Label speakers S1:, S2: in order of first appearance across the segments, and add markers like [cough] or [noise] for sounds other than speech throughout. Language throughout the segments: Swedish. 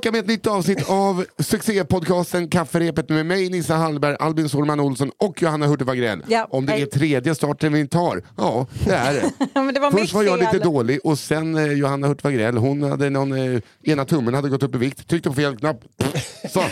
S1: tillbaka med ett nytt avsnitt av succépodcasten Kafferepet med mig Nissa Hallberg, Albin Solman Olsson och Johanna Hurtig.
S2: Ja,
S1: Om det
S2: hej.
S1: är tredje starten vi tar, ja det är det. [laughs]
S2: Men det var
S1: Först var jag
S2: fel.
S1: lite dålig och sen eh, Johanna Hurtig hon hade någon, eh, ena tummen hade gått upp i vikt, tryckte på fel knapp. Så.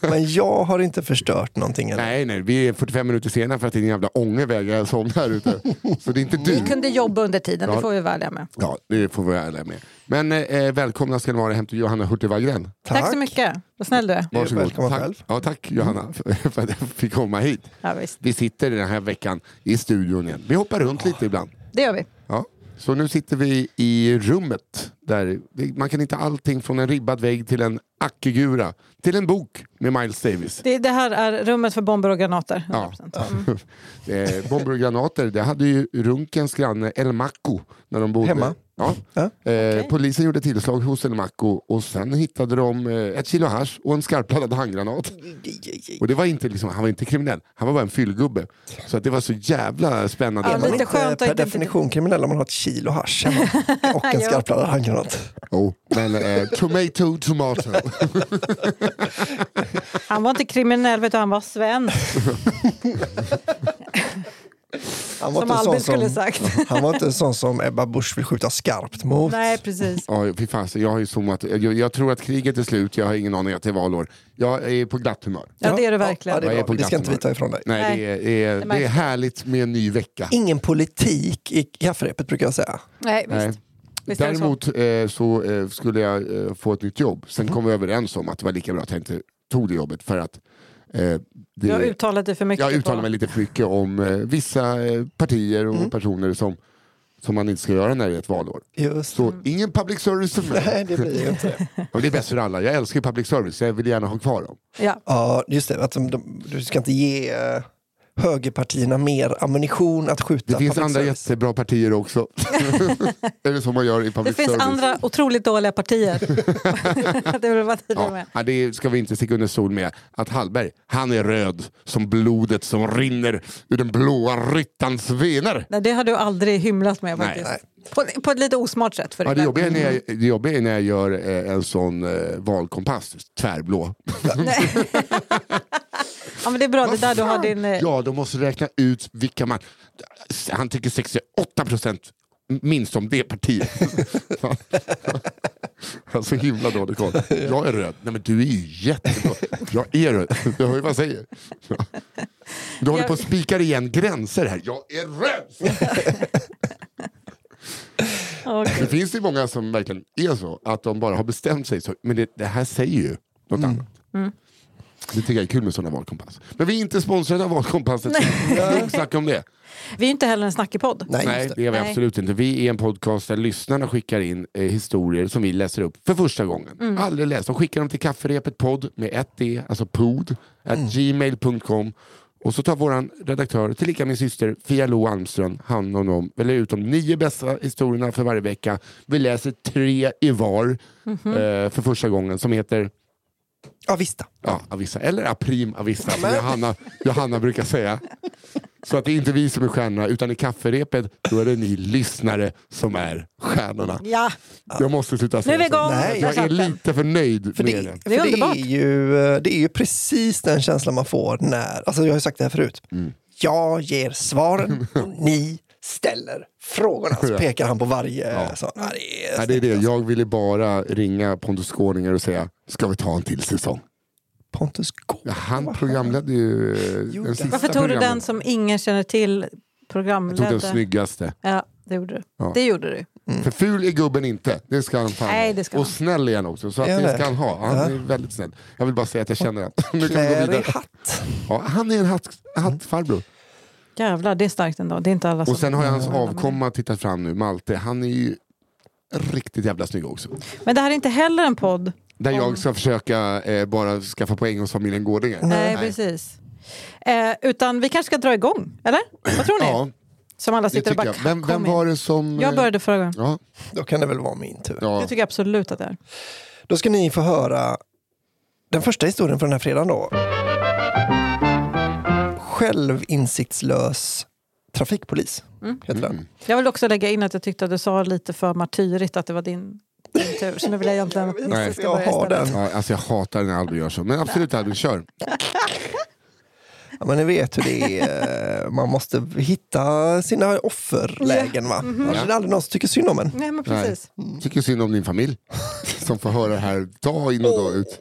S1: [laughs]
S3: Men jag har inte förstört någonting än.
S1: Nej, nej, vi är 45 minuter sena för att din jävla ånge vägrar somna här ute. Så det är inte du.
S2: Vi kunde jobba under tiden,
S1: Ja.
S2: det får vi vara ärliga med.
S1: Ja, det får vi vara ärliga med. Men eh, välkomna ska ni vara hem till Johanna Hurtig Wagrell.
S2: Tack. så mycket, vad snäll du är.
S1: Varsågod. Tack. Ja, tack Johanna för, [laughs] för att jag fick komma hit.
S2: Ja, visst.
S1: Vi sitter den här veckan i studion igen. Vi hoppar runt lite ibland.
S2: Det gör vi.
S1: Ja. Så nu sitter vi i rummet. Där man kan hitta allting från en ribbad vägg till en ackegura till en bok med Miles Davis.
S2: Det, det här är rummet för bomber och granater.
S1: Ja.
S2: 100%. Mm. [laughs]
S1: Eh, bomber och granater, det hade ju Runkens granne El Maco när de bodde.
S3: Hemma?
S1: Ja.
S3: Ja.
S1: Eh, Polisen gjorde tillslag hos El Maco och sen hittade de eh, ett kilo hasch och en skarpladdad handgranat. Och det var inte liksom, han var inte kriminell, han var bara en fyllgubbe. Så att det var så jävla spännande.
S2: Ja,
S3: man
S2: lite
S3: inte
S2: skönt att
S3: per
S2: inte-
S3: definition kriminell om man har ett kilo hemma [laughs] och en skarpladdad handgranat?
S1: Oh, men eh, tomato, tomato.
S2: Han var inte kriminell, vet du, han var svensk. [laughs]
S3: Han var,
S2: Som
S3: inte
S2: Albin skulle sagt. [laughs]
S3: han var inte en sån som Ebba Busch vill skjuta skarpt mot.
S2: Nej, precis.
S1: Ja, fy fan, jag har ju zoomat. Jag, jag tror att kriget är slut, jag har ingen aning att det är valår. Jag är på glatt humör.
S2: Ja, det är du verkligen.
S3: Ja, det,
S1: Jag är
S3: bra. det ska inte vi ta ifrån dig.
S1: Nej,
S2: Nej,
S1: det, är, är,
S2: det
S1: det är härligt med en ny vecka.
S3: Ingen politik i kafferepet brukar jag säga.
S2: Nej,
S1: Nej.
S2: visst. visst det så.
S1: Däremot eh, så eh, skulle jag eh, få ett nytt jobb. Sen kom vi överens om att det var lika bra att jag inte tog det jobbet för att eh, det,
S2: Du har uttalat dig för mycket.
S1: jag uttalar mig lite för mycket om eh, vissa eh, partier och
S3: Mm.
S1: personer som, som man inte ska göra när det är ett valår.
S3: Just
S1: Så ingen public service för mig.
S3: Nej, det blir inte det. [laughs]
S1: Och det är bäst för alla. Jag älskar public service, jag vill gärna ha kvar dem.
S2: Ja.
S3: Ja, just det. Att de, de, du ska inte ge eh, högerpartierna mer ammunition att skjuta
S1: Det finns andra
S3: service.
S1: jättebra partier också. [laughs] är det så man gör i
S2: Det
S1: public
S2: finns
S1: service?
S2: andra otroligt dåliga partier. [laughs] det vill vara
S1: Ja,
S2: med.
S1: ja, det ska vi inte sticka under stol med. Att Hallberg, han är röd som blodet som rinner ur den blåa ryttans vener.
S2: Nej, det har du aldrig hymlat med
S1: Nej.
S2: faktiskt.
S3: Nej.
S2: På, på ett lite osmart sätt. För
S1: Ja, det, jobbiga är när jag, det jobbiga är när jag gör eh, en sån eh, valkompass, tvärblå. [laughs]
S2: Ja, men det är bra, det är där du har
S1: Fan!
S2: din... eh,
S1: Ja, de måste räkna ut vilka man... Han tycker 68 procent minst om det partiet. [laughs] Han så himla dålig koll. Jag är röd. Nej men du är ju jättebra. Jag är röd. Du hör ju vad jag säger. Du håller på att spika igen gränser här. Jag är röd!
S2: Gud.
S1: Det finns ju många som verkligen är så. Att de bara har bestämt sig. Så. Men det, det här säger ju något annat.
S2: Mm.
S1: Det tycker jag är kul med sådana valkompass. Men vi är inte sponsrade av valkompasset. Snack om det.
S2: Vi är ju inte heller en snackig podd.
S3: Nej,
S1: Nej,
S3: det.
S1: är vi
S2: Nej.
S1: absolut inte. Vi är en podcast där lyssnarna skickar in eh, historier som vi läser upp för första gången.
S2: Mm.
S1: Aldrig läst. De skickar dem till kafferepet podd med ett d, alltså pod, at
S2: Mm.
S1: gmail.com. Och så tar våran redaktör, tillika min syster Fia Lo Almström, hand om dem. Väljer ut de nio bästa historierna för varje vecka. Vi läser tre i var
S2: Mhm.
S1: eh, för första gången som heter
S3: Ja, visst.
S1: Ja, Avista. Eller Aprim Avista som Johanna, Johanna brukar säga. Så att det är inte vi som är stjärnorna utan i kafferepet då är det ni lyssnare som är stjärnorna.
S2: Ja,
S1: Jag måste sluta
S2: nu
S1: säga
S2: är vi
S1: så.
S2: igång.
S3: Nej,
S1: Jag är lite för nöjd
S3: För
S1: med
S3: det,
S1: det.
S3: för
S2: Det är
S3: det, är ju, eh, det är ju precis den känslan man får när, alltså jag har ju sagt det här förut.
S1: Mm.
S3: Jag ger svaren och [laughs] ni ställer frågorna. Så pekar han på varje.
S1: Ja.
S3: Så, ja, det är
S1: Nej, det är det. Jag ville bara ringa Pontus Skåninger och säga, ska vi ta en till säsong?
S3: Pontus Gård.
S1: Ja, han programledde ju
S3: Gjorde
S1: den sista
S2: Varför tog du den som ingen känner till
S1: Jag tog den
S2: programledde?
S1: snyggaste.
S2: Ja, det gjorde du.
S1: Ja.
S2: Det gjorde du.
S1: För ful är gubben inte. Det ska han fan
S2: Nej, det ska
S1: Och
S2: han.
S1: snäll är han också. Så att det ska han ha. Han
S3: Ja.
S1: är väldigt snäll. Jag vill bara säga att jag känner gå
S3: Klär i hatt.
S1: Ja, han är en hatt, hattfarbror.
S2: Jävlar, det är starkt ändå. Det är inte alla som...
S1: Och sen har jag hans avkomma tittat fram nu, Malte. Han är ju riktigt jävla snygg också.
S2: Men det här är inte heller en podd.
S1: Där
S2: Om-
S1: jag ska försöka eh, bara skaffa poäng hos familjen Gårdinger.
S2: Nej, precis. Eh, utan vi kanske ska dra igång, eller? Vad tror ni?
S1: Ja,
S2: Som alla
S1: det
S2: sitter och bara
S1: jag. Vem, vem var det som...
S2: Jag
S1: eh,
S2: började förra gången.
S1: Ja,
S3: Då kan det väl vara min tur.
S1: ja.
S2: Jag tycker absolut att det är.
S3: Då ska ni få höra den första historien från den här fredagen då. Självinsiktslös trafikpolis.
S2: Mm.
S3: Heter den.
S1: Mm.
S2: Jag vill också lägga in att jag tyckte att du sa lite för martyrigt att det var din din tur. Så nu vill jag egentligen att
S1: Nej.
S2: Ska
S3: Jag
S2: börja
S3: har
S2: istället.
S3: den.
S1: Ja, alltså jag hatar när Albin gör så. Men absolut Albin, kör. [laughs]
S3: Ja, men ni vet hur det är. Man måste hitta sina offerlägen. Va? Annars är det aldrig någon som tycker synd om en.
S2: Nej men precis.
S1: Tycker synd om din familj. Som får höra det här dag in och dag ut.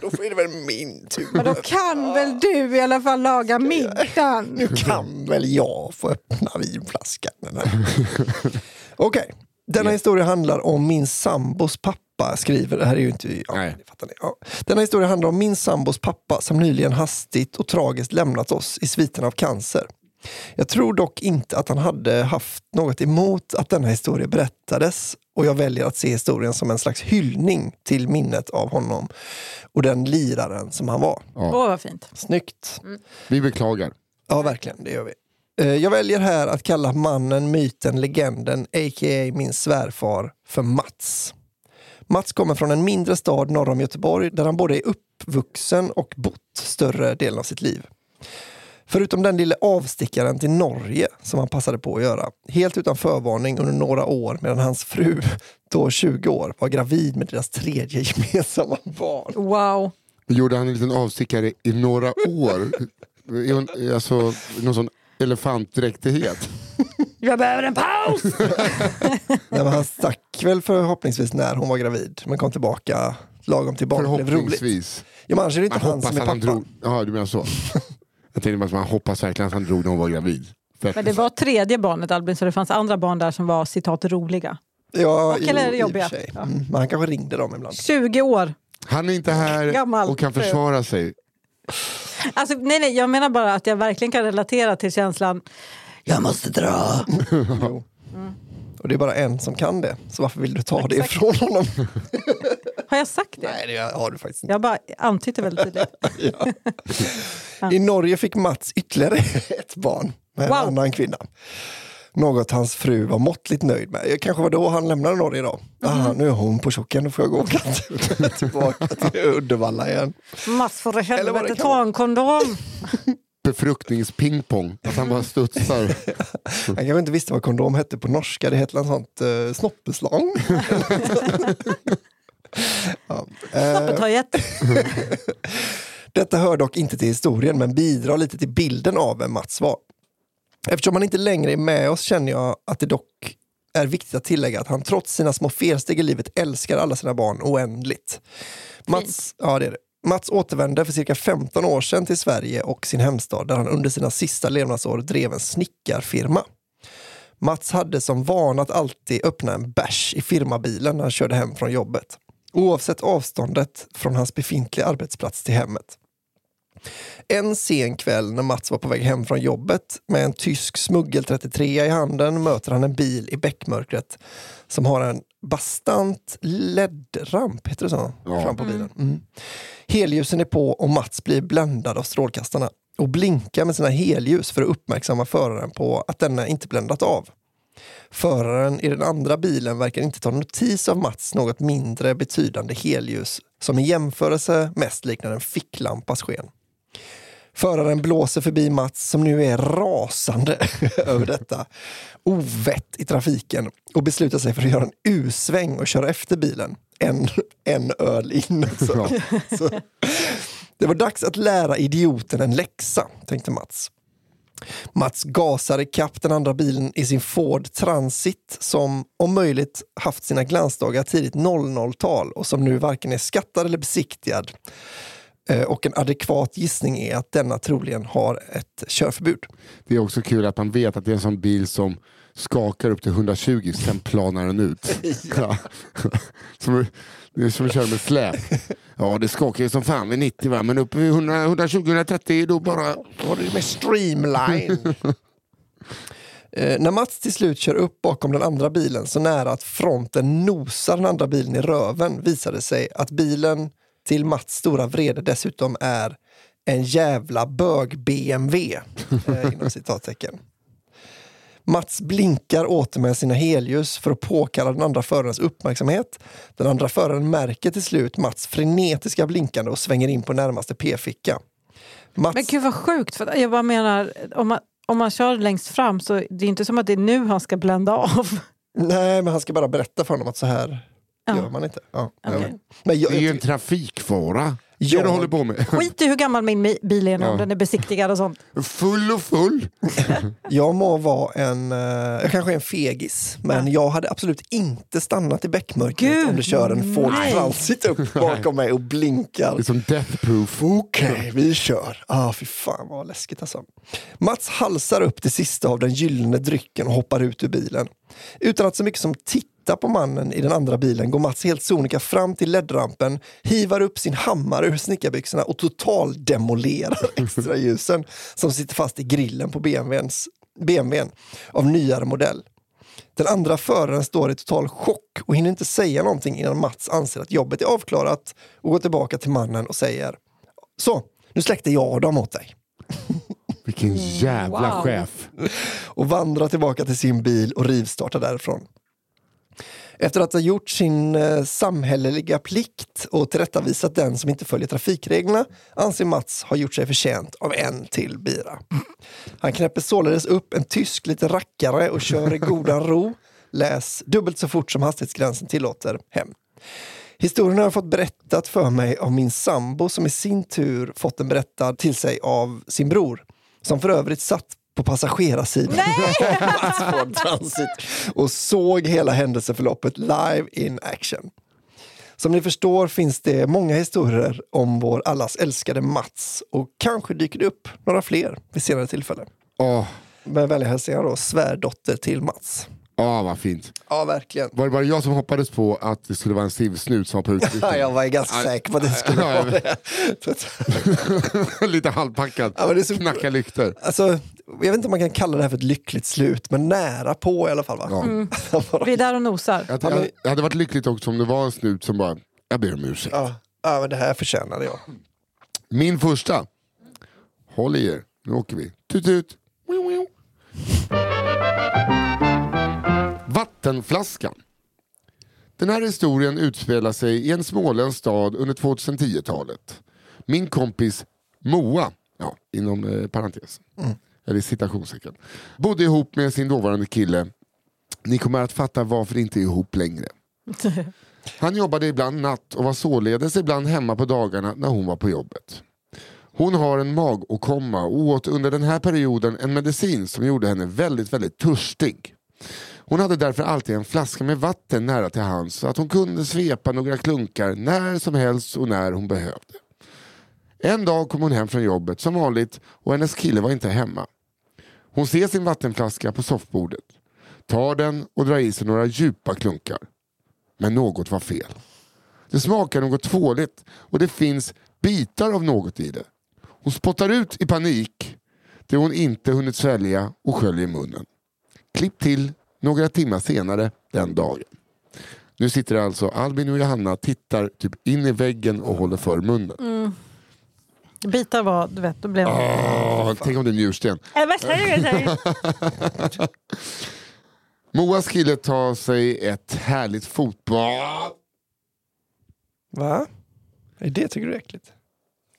S3: Då är det väl min tur.
S2: Men då kan väl du i alla fall laga middagen?
S3: Nu kan väl jag få öppna vinflaskan. [laughs] Okej, denna historia handlar om min sambos pappa skriver, det här är ju inte, ja,
S1: Nej.
S3: det fattar ni. Ja. Denna historia handlar om min sambos pappa som nyligen hastigt och tragiskt lämnat oss i sviten av cancer. Jag tror dock inte att han hade haft något emot att denna historia berättades och jag väljer att se historien som en slags hyllning till minnet av honom och den liraren som han var.
S2: Åh vad fint.
S3: Snyggt!
S1: Vi beklagar.
S3: Ja, verkligen. Det gör vi. Eh, Jag väljer här att kalla mannen, myten, legenden, a.k.a. min svärfar, för Mats. Mats kommer från en mindre stad norr om Göteborg där han både är uppvuxen och bott större delen av sitt liv. Förutom den lilla avstickaren till Norge som han passade på att göra, helt utan förvarning under några år medan hans fru, [laughs] då 20 år, var gravid med deras tredje [laughs] gemensamma barn.
S2: Wow.
S1: Gjorde han en liten avstickare i några år? Alltså, någon sån elefantdräktighet? [laughs]
S2: Jag behöver en paus!
S3: Nej, men han stack väl förhoppningsvis när hon var gravid, men kom tillbaka lagom till barnet blev roligt.
S1: Förhoppningsvis.
S3: Ja, men annars är det inte
S1: Man
S3: han som är
S1: att han
S3: pappa.
S1: drog... Ja, du menar så. Jag tänkte bara att man hoppas verkligen att han drog när hon var gravid.
S2: Men det var tredje barnet Albin, så det fanns andra barn där som var citat roliga.
S3: Ja,
S2: Och eller
S3: i och
S2: jobbiga.
S3: sig.
S2: Ja.
S3: Mm, men han kanske ringde dem ibland.
S2: 20 år.
S1: Han är inte här
S2: Gammal
S1: och kan försvara sig.
S2: Alltså, nej, nej, jag menar bara att jag verkligen kan relatera till känslan jag måste dra.
S3: Jo. Och det är bara en som kan det, så varför vill du ta det
S2: Exakt.
S3: ifrån honom?
S2: Har jag sagt det?
S3: Nej, det har du faktiskt inte.
S2: Jag bara antytt det väldigt tydligt. [laughs]
S3: I Norge fick Mats ytterligare [laughs] ett barn med en
S2: Wow.
S3: annan kvinna. Något hans fru var måttligt nöjd med. Kanske var då han lämnade Norge då.
S2: Mhm.
S3: Ah, nu är hon på chocken, nu får jag gå och [laughs] [laughs] tillbaka till Uddevalla igen.
S2: Mats
S3: vad det
S2: helvete,
S3: kan
S2: ta en kondom.
S1: Befruktningspingpong. Att han bara studsar.
S3: Han kanske inte visste vad kondom hette på norska, det hette något sånt uh, snoppeslang. ja. eh,
S2: Snoppetojet.
S3: Detta hör dock inte till historien men bidrar lite till bilden av vem Mats var. Eftersom han inte längre är med oss känner jag att det dock är viktigt att tillägga att han trots sina små felsteg i livet älskar alla sina barn oändligt. Mats, ja, det är det. Mats återvände för cirka 15 år sedan till Sverige och sin hemstad där han under sina sista levnadsår drev en snickarfirma. Mats hade som vana att alltid öppna en bärs i firmabilen när han körde hem från jobbet. Oavsett avståndet från hans befintliga arbetsplats till hemmet. En sen kväll när Mats var på väg hem från jobbet med en tysk smuggel 33 i handen möter han en bil i bäckmörkret som har en bastant LED-ramp, heter det så?
S1: Ja.
S3: Fram på bilen. Mm. Helljusen är på och Mats blir bländad av strålkastarna och blinkar med sina helljus för att uppmärksamma föraren på att denna inte bländat av. Föraren i den andra bilen verkar inte ta notis av Mats något mindre betydande helljus som i jämförelse mest liknar en ficklampas sken. Föraren blåser förbi Mats som nu är rasande [laughs] över detta ovett i trafiken och beslutar sig för att göra en U-sväng och köra efter bilen. En, en öl in. Alltså. [laughs] Så, det var dags att lära idioten en läxa, tänkte Mats. Mats gasar ikapp den andra bilen i sin Ford Transit som om möjligt haft sina glansdagar tidigt 00-tal och som nu varken är skattad eller besiktigad. Eh, Och en adekvat gissning är att denna troligen har ett körförbud.
S1: Det är också kul att man vet att det är en sån bil som skakar upp till 120, sen planar den ut. [laughs] ja. [laughs] som, det är som att köra med släp. Ja, det skakar ju som fan vid 90 va? men uppe vid 120-130 då bara...
S3: Var det med streamline? [laughs] Eh, när Mats till slut kör upp bakom den andra bilen så nära att fronten nosar den andra bilen i röven visade sig att bilen till Mats stora vrede dessutom är en jävla bög-BMW. [laughs] Eh, inom citattecken. Mats blinkar åter med sina helljus för att påkalla den andra förarens uppmärksamhet. Den andra föraren märker till slut Mats frenetiska blinkande och svänger in på närmaste p-ficka. Mats...
S2: Men gud vad sjukt. För jag bara menar, om man, om man kör längst fram så det är inte som att det är nu han ska blända av.
S3: Nej, men han ska bara berätta för honom att så här,
S2: Ja.
S3: gör man inte. Ja.
S2: Okej.
S3: Men jag,
S1: Det är ju en trafikfara. Det
S3: Ja.
S1: du håller på med.
S2: Skit i hur gammal min mi- bil är nu, om
S1: Ja.
S2: den är besiktigad och sånt.
S1: Full och full. [laughs]
S3: Jag må vara en, eh, jag kanske är en fegis, men jag hade absolut inte stannat i beckmörkret om det kör en Ford
S2: nej.
S3: Transit upp bakom mig och blinkar.
S1: Det är som death proof.
S3: Okej, vi kör. Ah, fy fan vad läskigt alltså. Mats halsar upp det sista av den gyllene drycken och hoppar ut ur bilen. Utan att så mycket som titta på mannen i den andra bilen går Mats helt sonika fram till ledrampen, hivar upp sin hammare ur snickarbyxorna och totaldemolerar [laughs] extraljusen som sitter fast i grillen på BMWns, BMWn av nyare modell. Den andra föraren står i total chock och hinner inte säga någonting innan Mats anser att jobbet är avklarat och går tillbaka till mannen och säger Så, nu släckte jag dem åt dig. [laughs]
S1: Vilken jävla
S2: Wow.
S1: chef.
S3: och vandrar tillbaka till sin bil och rivstartar därifrån. Efter att ha gjort sin eh, samhälleliga plikt och tillrättavisat den som inte följer trafikreglerna anser Mats ha gjort sig förtjänt av en till bira. Han knäpper således upp en tysk liten rackare och kör i godan ro, läs dubbelt så fort som hastighetsgränsen tillåter, hem. Historien har jag fått berättat för mig av min sambo som i sin tur fått den berättad till sig av sin bror som för övrigt satt på passagerarsidan Ford [laughs] Transit och såg hela händelseförloppet live in action. Som ni förstår finns det många historier om vår allas älskade Mats och kanske dyker det upp några fler vid senare tillfälle.
S1: Åh,
S3: Med vänliga hälsningar då, svärdotter till Mats.
S1: Åh, vad fint.
S3: Ja, verkligen.
S1: Var det bara jag som hoppades på att det skulle vara en sivsnut som var på [laughs]
S3: Ja,
S1: utflykten?
S3: jag var ganska säker på att det skulle
S1: Ja, jag
S3: vara det. [laughs]
S1: Lite halvpackad.
S3: Ja, men det är så-
S1: Knacka lyktor.
S3: Alltså, jag vet inte om man kan kalla det här för ett lyckligt slut, men nära på i alla fall. Va?
S1: Ja. [laughs]
S2: Vi är där och nosar.
S1: Jag,
S3: Ja,
S1: jag, det hade varit lyckligt också om det var en snut som bara, jag ber om ursäkt.
S3: Ja, ja, men det här förtjänade jag.
S1: Min första. Håll i er, nu åker vi. Tut tut. Vattenflaskan. Den här historien utspelar sig i en småländsk stad under 2010-talet. Min kompis Moa, ja, inom eh, parentes, eller citationstecken, bodde ihop med sin dåvarande kille. Ni kommer att fatta varför inte ihop längre. [laughs] Han jobbade ibland natt och var således ibland hemma på dagarna när hon var på jobbet. Hon har en magåkomma och åt under den här perioden en medicin som gjorde henne väldigt, väldigt törstig. Hon hade därför alltid en flaska med vatten nära till hands så att hon kunde svepa några klunkar när som helst och när hon behövde. En dag kom hon hem från jobbet som vanligt och hennes kille var inte hemma. Hon ser sin vattenflaska på soffbordet, tar den och drar i sig några djupa klunkar. Men något var fel. Det smakar något tvåligt och det finns bitar av något i det. Hon spottar ut i panik det hon inte hunnit svälja och sköljer i munnen. Klipp till några timmar senare den dagen. Nu sitter alltså Albin och Johanna tittar typ in i väggen och håller för munnen.
S2: Bitar var, du vet, då blev man...
S1: Åh, tänk om det är njursten.
S2: Äh? [laughs]
S1: Moas kille tar sig ett härligt fotbad.
S3: Va? Är det tycker du är äckligt?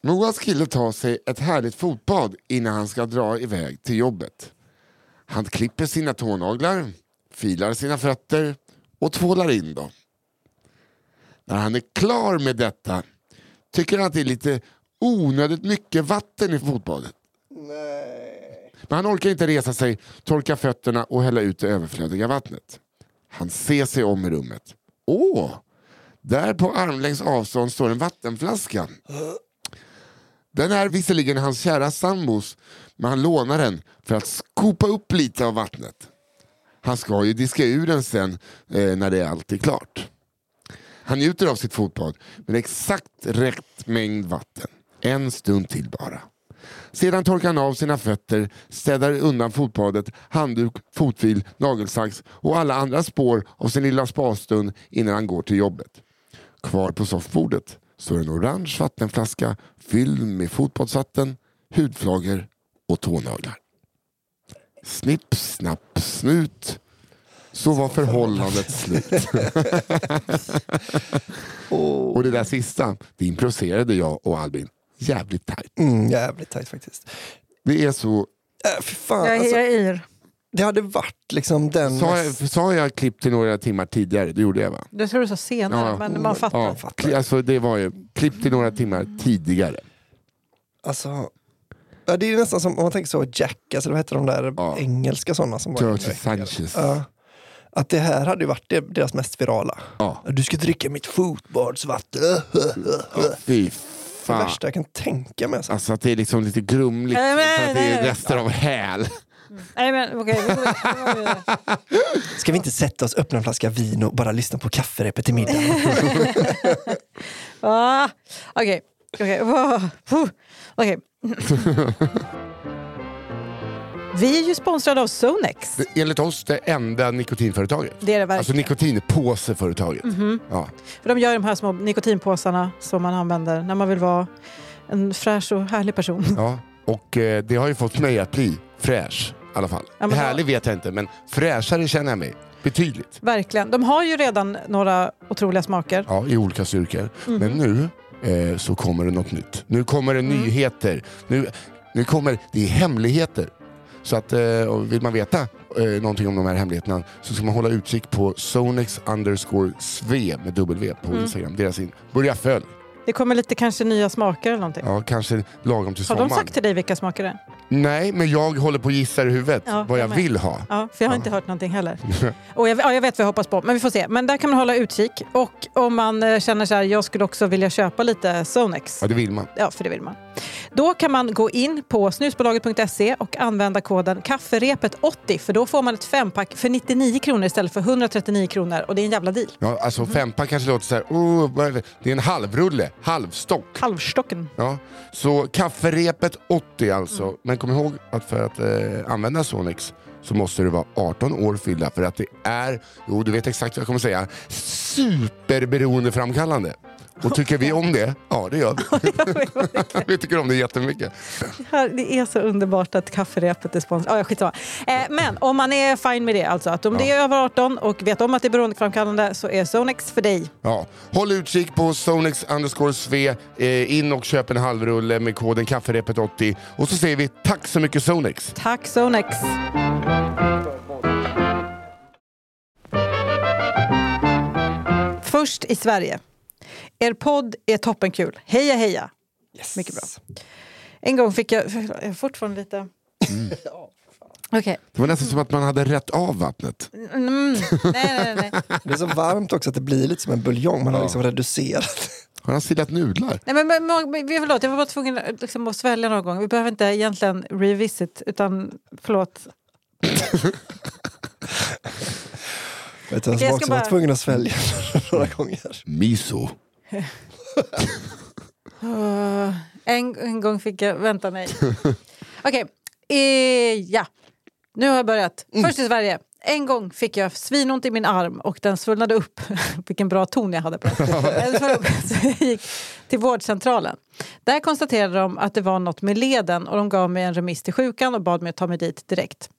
S1: Moas kille tar sig ett härligt fotbad innan han ska dra iväg till jobbet. Han klipper sina tånaglar, filar sina fötter och tvålar in dem. När han är klar med detta tycker han att det är lite onödigt mycket vatten i fotbadet. Men han orkar inte resa sig, torka fötterna och hälla ut det överflödiga vattnet. Han ser sig om i rummet. Åh! Där på armlängds avstånd står en vattenflaska. Den är visserligen hans kära sambos, men han lånar den för att skopa upp lite av vattnet. Han ska ju diska ur den sen eh, när det är allt är klart. Han njuter av sitt fotbad med exakt rätt mängd vatten. En stund till bara. Sedan torkar han av sina fötter, städar undan fotbadet, handduk, fotfil, nagelsax och alla andra spår av sin lilla spastund innan han går till jobbet. Kvar på soffbordet står en orange vattenflaska fylld med fotbadsvatten, hudflagor och tånaglar. Snipp, snapp, snut. Så var förhållandet slut. och det där sista, det improviserade jag och Albin jävligt tajt.
S3: Mm, jävligt tajt faktiskt.
S1: Det är så...
S3: Äh, fan,
S2: Jag,
S3: alltså,
S2: är yr.
S3: det hade varit liksom den...
S1: Sa jag, sa jag klipp till några timmar tidigare? Det gjorde jag va?
S2: Det tror du sa senare,
S1: Ja.
S2: men man fattar.
S1: Ja, kli- alltså, det var ju klipp till några timmar tidigare.
S3: Alltså, ja, det är nästan som om man tänker så Jackass, eller vad heter de där
S1: Ja.
S3: engelska sådana som var
S1: Sanchez.
S3: Ja. Att det här hade ju varit det- deras mest virala.
S1: Ja.
S3: Du ska dricka mitt fotbollsvatten.
S1: Fy
S3: Det
S1: fan.
S3: värsta jag kan tänka mig. Alltså.
S1: Alltså att det är liksom lite grumligt
S2: Nej, men-
S1: för att det är
S2: nej.
S1: rester av häl.
S2: Nej, men okej. vidare.
S3: Ska vi inte sätta oss, öppna en flaska vin och bara lyssna på kafferepet till middag? [laughs]
S2: Ah, Okej. Ah, puh. Okej. [laughs] Vi är ju sponsrade av Sonex.
S1: Det- Enligt oss det enda nikotinföretaget.
S2: Det är det
S1: Alltså nikotinpåseföretaget. Ja.
S2: För de gör de här små nikotinpåsarna som man använder när man vill vara en fräsch och härlig person. [laughs]
S1: Ja. Och eh, det har ju fått mig att bli fräsch i alla fall.
S2: Ja,
S1: Härlig vet jag inte men fräschare känner jag mig. Betydligt.
S2: Verkligen. De har ju redan några otroliga smaker.
S1: Ja, i olika styrkor.
S2: Mhm.
S1: Men nu eh, så kommer det något nytt. Nu kommer det
S2: Mm.
S1: nyheter. Nu, nu kommer det är hemligheter. Så att, eh, vill man veta eh, någonting om de här hemligheterna så ska man hålla utkik på Sonex underscore sve med W på
S2: Mm.
S1: Instagram. Deras in. Börja följ.
S2: Det kommer lite kanske nya smaker eller någonting.
S1: Ja, kanske lagom till
S2: Har
S1: sommaren.
S2: de sagt till dig vilka smaker det är?
S1: Nej, men jag håller på att gissa i huvudet
S2: Ja,
S1: vad jag
S2: jag
S1: vill ha.
S2: Ja, för jag har inte hört någonting heller. [laughs] Och jag, ja, jag vet vad jag hoppas på, men vi får se. Men där kan man hålla utkik. Och om man eh, känner så här, jag skulle också vilja köpa lite Sonex.
S1: Ja, det vill man.
S2: Ja, för det vill man. Då kan man gå in på snusbolaget.se och använda koden kafferepet80 för då får man ett fempack för 99 kronor istället för 139 kronor och det är en jävla deal.
S1: Ja, alltså
S2: Mhm.
S1: fempa kanske låter så här, oh, det? det är en halvrulle, halvstock.
S2: Halvstocken.
S1: Ja, så kafferepet 80 alltså.
S2: Mm.
S1: Men kom ihåg att för att eh, använda Sonex så måste du vara 18 år fyllda för att det är, jo du vet exakt vad jag kommer säga, superberoendeframkallande. Och tycker vi om det? Ja det gör vi. [laughs] vi tycker om det jättemycket.
S2: Det är så underbart att kafferepet är sponsrat. Ah, ja, skitsamma. Eh, men om man är fine med det, alltså att om det är över 18 och vet om att det är beroendeframkallande så är Sonex för dig.
S1: Ja. Håll utkik på Sonex underscore sve, eh, in och köp en halvrulle med koden kafferepet 80 och så säger vi tack så mycket Sonex.
S2: Tack Sonex! Först i Sverige. Er podd är toppenkul. Heja heja!
S3: Yes.
S2: Mycket bra. En gång fick jag... Jag är fortfarande lite... [laughs] Okej.
S1: Det var nästan som att man hade rätt av vattnet.
S2: Mm. Nej, nej, nej. [laughs]
S3: Det är så varmt också att det blir lite som en buljong. Man har liksom reducerat.
S1: Har han silat nudlar?
S2: nej men, men, men, förlåt, jag var bara tvungen liksom, att svälja någon gång. Vi behöver inte egentligen revisit, utan förlåt. [laughs]
S3: Vet du
S2: jag
S3: som
S2: ska
S3: också var
S2: bara-
S3: tvungen att svälja några gånger?
S1: Miso.
S2: Uh, en, en gång fick jag... Vänta, nej. [laughs] Okej, eh, ja. Nu har jag börjat. Först i Sverige. En gång fick jag svinont i min arm och den svullnade upp. [laughs] Vilken bra ton jag hade på. Den [laughs] så jag gick till vårdcentralen. Där konstaterade de att det var något med leden och de gav mig en remiss till sjukan och bad mig att ta mig dit direkt.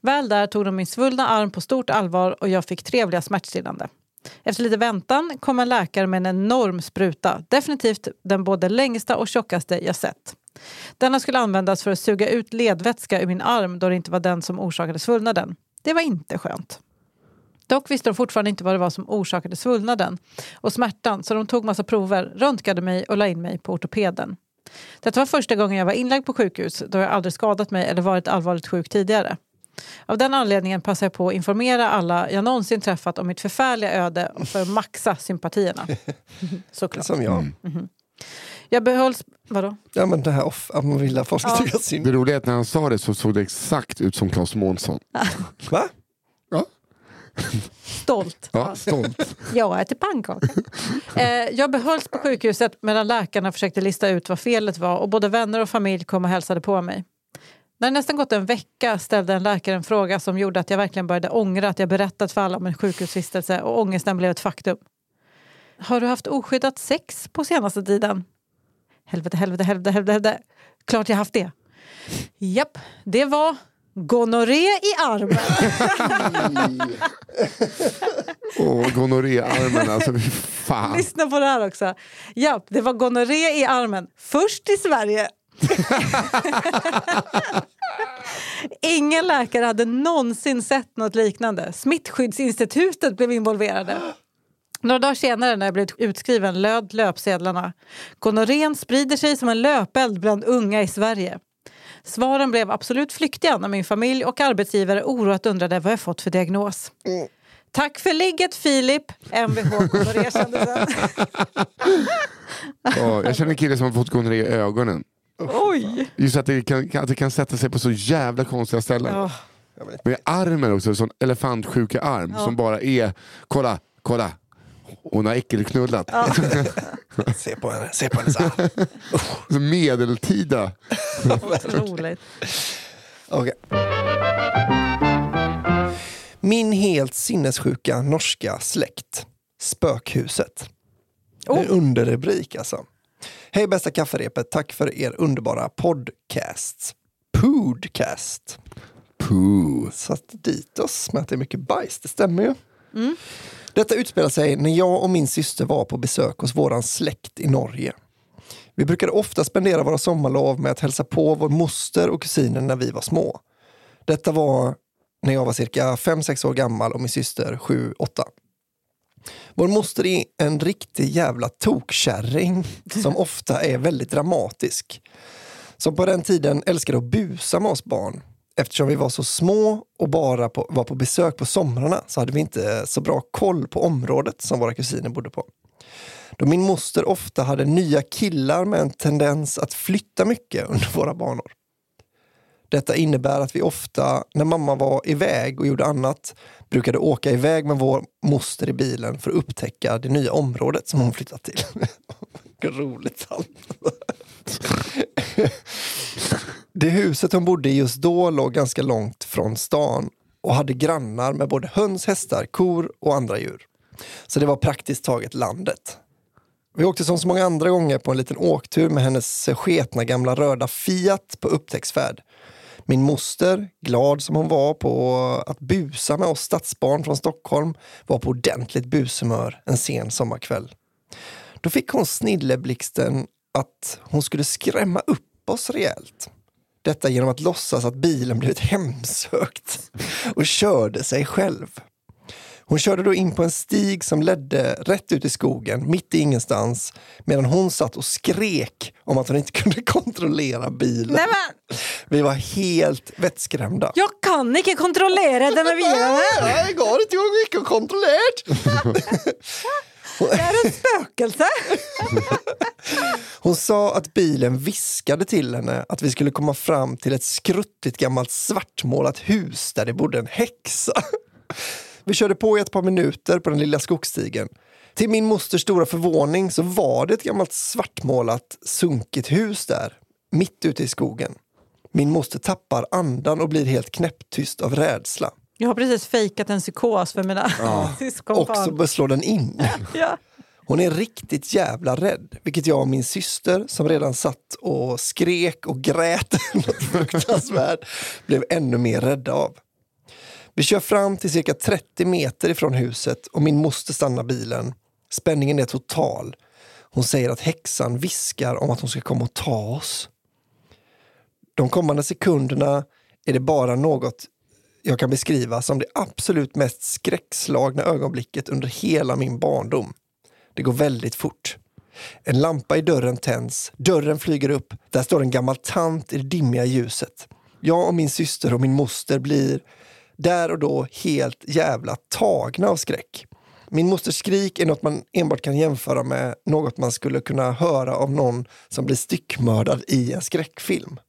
S2: Väl där tog de min svullna arm på stort allvar och jag fick trevliga smärtstillande. Efter lite väntan kom en läkare med en enorm spruta. Definitivt den både längsta och tjockaste jag sett. Denna skulle användas för att suga ut ledvätska ur min arm då det inte var den som orsakade svullnaden. Det var inte skönt. Dock visste de fortfarande inte vad det var som orsakade svullnaden och smärtan så de tog massa prover, röntgade mig och la in mig på ortopeden. Detta var första gången jag var inlagd på sjukhus då jag aldrig skadat mig eller varit allvarligt sjuk tidigare. Av den anledningen passar jag på att informera alla jag någonsin träffat om mitt förfärliga öde och för att maxa sympatierna. [laughs] Såklart.
S3: Som jag.
S2: Jag behölls... Vadå?
S3: Ja men det här off, att man vill att folk ska
S2: Ja.
S3: tycka synd.
S1: Det roliga är att när han sa det så såg det exakt ut som Claes Månsson.
S3: Va?
S1: Ja,
S2: Stolt.
S1: ja stolt. [laughs]
S2: Jag äter pannkaka. [laughs] eh, jag behölls på sjukhuset medan läkarna försökte lista ut vad felet var och både vänner och familj kom och hälsade på mig. När det nästan gått en vecka ställde en läkare en fråga som gjorde att jag verkligen började ångra att jag berättat för alla om en sjukhusvistelse och ångesten blev ett faktum. Har du haft oskyddat sex på senaste tiden? Helvete, helvete, helvete, helvete. helvete. Klart jag haft det. Japp, det var gonorré i armen. [laughs]
S1: Åh, gonorréarmen alltså. Fy fan.
S2: Lyssna på det här också. Ja, det var gonorré i armen. Först i Sverige. [laughs] Ingen läkare hade någonsin sett något liknande. Smittskyddsinstitutet blev involverade. Några dagar senare när jag blev utskriven löd löpsedlarna. Gonorrén sprider sig som en löpeld bland unga i Sverige. Svaren blev absolut flyktiga när min familj och arbetsgivare oroat undrade vad jag fått för diagnos. Tack för ligget Filip, Mvh gonorré kändes
S1: oh, [laughs] jag känner en kille som har fått gonorré i ögonen.
S2: Oj!
S1: Just att det kan, att det kan sätta sig på så jävla konstiga ställen.
S2: Ja.
S1: Med armen också, sån elefantsjuka arm som bara är, kolla, kolla. Hon har äckelknullat. [laughs]
S3: Se på henne, se på hennes arm. [laughs]
S1: Så medeltida.
S2: Otroligt.
S3: Okej. Min helt sinnessjuka norska släkt. Spökhuset.
S2: Oh.
S3: En underrubrik alltså. Hej bästa kafferepet, tack för er underbara podcast. Podcast.
S1: Puh.
S3: Satt dit oss med att det är mycket bajs, det stämmer ju. Detta utspelar sig när jag och min syster var på besök hos våran släkt i Norge. Vi brukade ofta spendera våra sommarlov med att hälsa på vår moster och kusiner när vi var små. Detta var när jag var cirka 5-6 år gammal och min syster 7-8. Vår moster är en riktig jävla tokkärring [laughs] som ofta är väldigt dramatisk. Som på den tiden älskade att busa med oss barn. Eftersom vi var så små och bara på, var på besök på somrarna så hade vi inte så bra koll på området som våra kusiner bodde på. Då min moster ofta hade nya killar med en tendens att flytta mycket under våra banor. Detta innebär att vi ofta, när mamma var iväg och gjorde annat, brukade åka iväg med vår moster i bilen för att upptäcka det nya området som hon flyttat till. [laughs] Vilket roligt. [laughs] Det huset hon bodde i just då låg ganska långt från stan och hade grannar med både höns, hästar, kor och andra djur. Så det var praktiskt taget landet. Vi åkte som så många andra gånger på en liten åktur med hennes sketna gamla röda Fiat på upptäcktsfärd. Min moster, glad som hon var på att busa med oss stadsbarn från Stockholm, var på ordentligt bushumör en sen sommarkväll. Då fick hon snilleblixten att hon skulle skrämma upp oss rejält. Detta genom att låtsas att bilen blivit hemsökt och körde sig själv. Hon körde då in på en stig som ledde rätt ut i skogen, mitt i ingenstans, medan hon satt och skrek om att hon inte [laughs] kunde kontrollera bilen.
S2: Nej, men,
S3: Vi var helt vettskrämda.
S2: jag kan inte kontrollera [laughs] [laughs] det med bilen.
S3: Nej, går inte jag mycket kontrollerat.
S2: Det är ett spökelse.
S3: Hon sa att bilen viskade till henne att vi skulle komma fram till ett skruttigt gammalt svartmålat hus där det bodde en häxa. Vi körde på i ett par minuter på den lilla skogsstigen. Till min mosters stora förvåning så var det ett gammalt svartmålat sunkigt hus där, mitt ute i skogen. Min moster tappar andan och blir helt knäpptyst av rädsla.
S2: Jag har precis fejkat en psykos för mina [laughs]
S3: Och så
S2: syskonbarn.
S3: börjar slå den in. [laughs]
S2: Ja.
S3: Hon är riktigt jävla rädd, vilket jag och min syster som redan satt och skrek och grät något [laughs] fruktansvärt blev ännu mer rädda av. Vi kör fram till cirka 30 meter ifrån huset och min moster stannar bilen. Spänningen är total. Hon säger att häxan viskar om att hon ska komma och ta oss. De kommande sekunderna är det bara något jag kan beskriva som det absolut mest skräckslagna ögonblicket under hela min barndom. Det går väldigt fort. En lampa i dörren tänds, dörren flyger upp, där står en gammal tant i det dimmiga ljuset. Jag och min syster och min moster blir där och då helt jävla tagna av skräck. Min mosters skrik är något man enbart kan jämföra med något man skulle kunna höra av någon som blir styckmördad i en skräckfilm.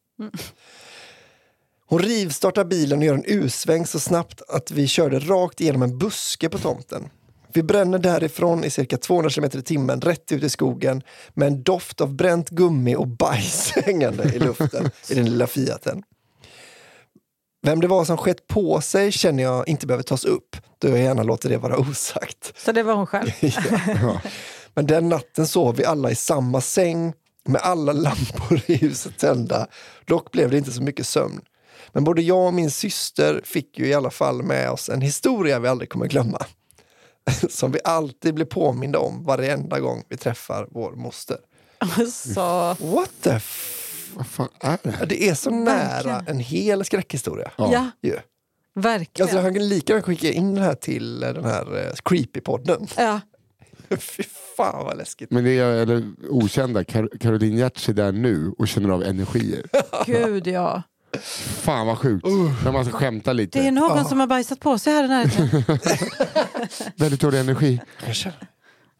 S3: Hon rivstartar bilen och gör en U-sväng så snabbt att vi körde rakt igenom en buske på tomten. Vi bränner därifrån i cirka 200 km i timmen rätt ut i skogen med en doft av bränt gummi och bajs [laughs] hängande i luften i den lilla Fiaten. Vem det var som skett på sig känner jag inte behöver tas upp, då jag gärna låter det vara osagt.
S2: Så det var hon själv. [laughs]
S3: Ja. Men den natten sov vi alla i samma säng med alla lampor i huset tända. Dock blev det inte så mycket sömn. Men både jag och min syster fick ju i alla fall med oss en historia vi aldrig kommer glömma. [laughs] Som vi alltid blir påminda om varenda gång vi träffar vår moster. [laughs]
S2: Så,
S3: What the
S1: Vad fan är det här?
S3: Det är så nära en hel skräckhistoria.
S1: Ja.
S2: Ja,
S3: ju.
S2: verkligen.
S3: Alltså, han kan lika gärna skicka in det här till eh, den här uh, Creepy-podden.
S2: ja. [laughs]
S3: Fy fan vad läskigt.
S1: Men det är eller, okända, Kar- Caroline Giertz är där nu och känner av energier. [laughs]
S2: Gud ja.
S1: Fan vad sjukt. När man ska skämta lite.
S2: Det är någon
S3: Ja.
S2: som har bajsat på sig här i närheten. [laughs]
S1: Väldigt dålig energi.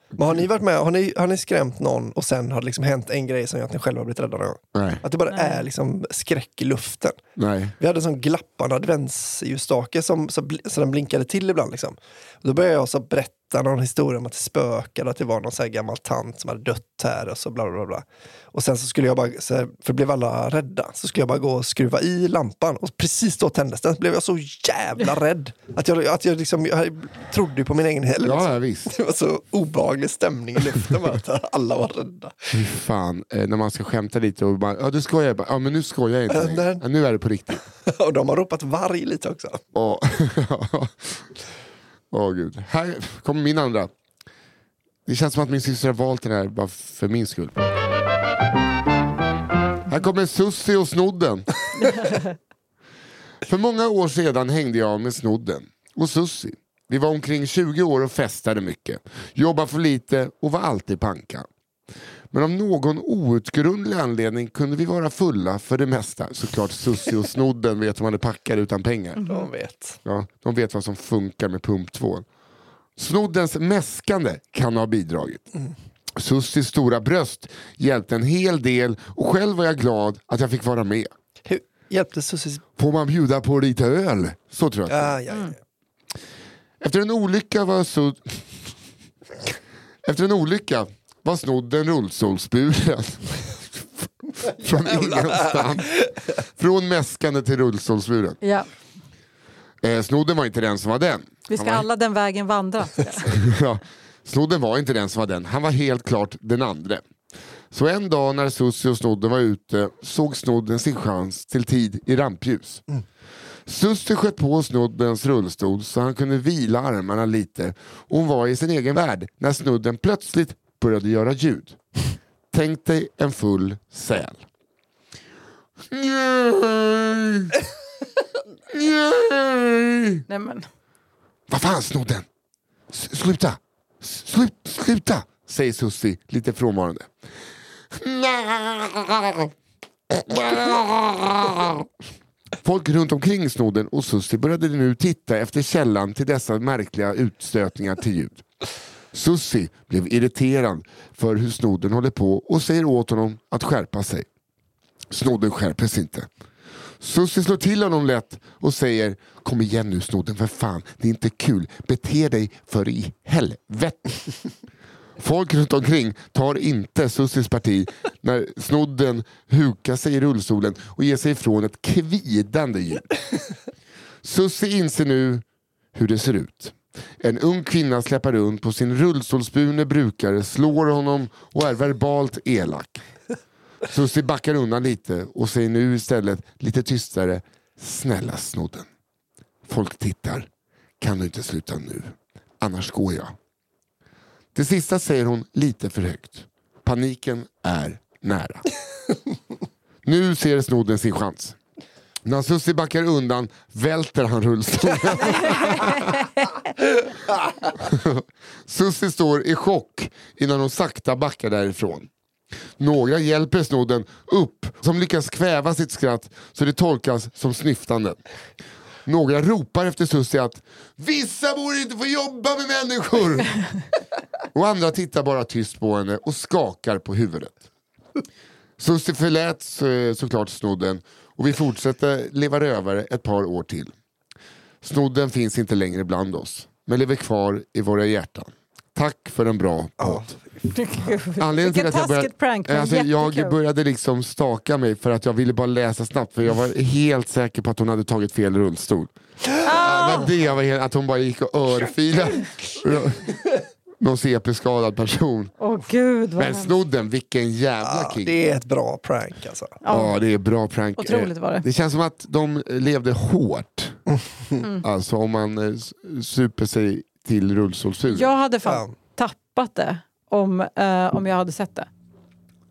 S3: Men har ni varit med, har ni, har ni skrämt någon och sen har det liksom hänt en grej som gör att ni själva har blivit rädda någon gång?
S1: Nej,
S3: Att det bara
S2: Nej.
S3: är liksom skräck i luften.
S1: nej.
S3: Vi hade en sån glappande adventsljusstake som så, så den blinkade till ibland. Liksom. Och då började jag så berätta någon historia om att det spökade, att det var någon så gammal tant som hade dött här och så bla bla bla. Och sen så skulle jag bara, så här, för blev alla rädda, så skulle jag bara gå och skruva i lampan och precis då tändes den. Så blev jag så jävla [laughs] rädd att jag, att jag, liksom, jag trodde på min egen helg.
S1: Ja, visst.
S3: Det var så obehaglig stämning i luften att alla var rädda.
S1: Fy fan, eh, när man ska skämta lite och bara, ja du skojar, Jag bara, ja men nu skojar jag inte
S3: Äh,
S1: ja, Nu är det på riktigt. [laughs]
S3: Och de har ropat varg lite också.
S1: Åh [laughs] Åh, gud. Här kommer min andra. Det känns som att min syster har valt den här bara för min skull. Här kommer Sussi och Snodden. [laughs] för många år sedan hängde jag med Snodden och Sussi. Vi var omkring 20 år och festade mycket. Jobbade för lite och var alltid panka. Men av någon outgrundlig anledning kunde vi vara fulla för det mesta. Såklart Sussi och Snodden vet hur man är packad utan pengar.
S3: De vet.
S1: Ja, de vet vad som funkar med pumptvål. Snoddens mäskande kan ha bidragit. Sussis stora bröst hjälpte en hel del och själv var jag glad att jag fick vara med.
S3: Hur hjälpte Sussis...
S1: Får man bjuda på lite öl? Så tror jag. är.
S3: Ja, ja, ja.
S1: Efter en olycka var Sud... [laughs] Efter en olycka var snodden rullstolsburen. Från ingenstans. Från mäskande till rullstolsburen.
S2: Ja.
S1: Eh, snodden var inte den som var den.
S2: Vi ska
S1: var-
S2: alla den vägen vandra. [laughs]
S1: ja, snodden var inte den som var den, han var helt klart den andra. Så en dag när Sussi och snodden var ute såg snodden sin chans till tid i rampljus. Sussi sköt på snoddens rullstol så han kunde vila armarna lite och hon var i sin egen värld när snudden plötsligt började göra ljud. Tänk dig en full säl. Nej! Nej!
S2: Nej, men.
S1: Vad fan snodden? Sluta! S- Slut, sluta! Säger Sussi lite frånvarande. Folk runt omkring snodden och Sussi började nu titta efter källan till dessa märkliga utstötningar till ljud. Sussi blev irriterad för hur snodden håller på och säger åt honom att skärpa sig. Snodden skärper sig inte. Sussi slår till honom lätt och säger Kom igen nu snodden för fan, det är inte kul. Bete dig för i helvete. [laughs] Folk runt omkring tar inte Sussis parti när snodden hukar sig i rullstolen och ger sig ifrån ett kvidande ljud. Sussi inser nu hur det ser ut. En ung kvinna släpar runt på sin rullstolsburne brukare, slår honom och är verbalt elak. Susie backar undan lite och säger nu istället lite tystare Snälla snodden. Folk tittar. Kan du inte sluta nu? Annars går jag. Det sista säger hon lite för högt. Paniken är nära. Nu ser snodden sin chans. När Sussi backar undan välter han rullstolen. [laughs] Sussi står i chock innan hon sakta backar därifrån. Några hjälper snodden upp som lyckas kväva sitt skratt så det tolkas som snyftanden. Några ropar efter Sussi att vissa borde inte få jobba med människor. [laughs] Och andra tittar bara tyst på henne och skakar på huvudet. Sussi förlät så- såklart snodden och vi fortsätter leva rövare ett par år till. Snodden finns inte längre bland oss, men lever kvar i våra hjärtan. Tack för en bra podd. Anledningen till att jag började,
S2: taskigt prank,
S1: alltså, jag började liksom staka mig för att jag ville bara läsa snabbt för jag var helt säker på att hon hade tagit fel rullstol.
S2: Ah!
S1: Det var det jag var helt, att hon bara gick och örfilade någon CP-skadad person.
S2: Åh gud vad
S1: Men
S2: hemskt.
S1: snodden, vilken jävla
S3: Ja,
S1: king.
S3: det är ett bra prank alltså.
S1: Ja, det är bra prank.
S2: Otroligt var det.
S1: Det känns som att de levde hårt.
S2: Mm. [laughs]
S1: Alltså om man eh, s- super sig till rullstolsburen.
S2: Jag hade fan
S3: Ja.
S2: tappat det om, eh, om jag hade sett det.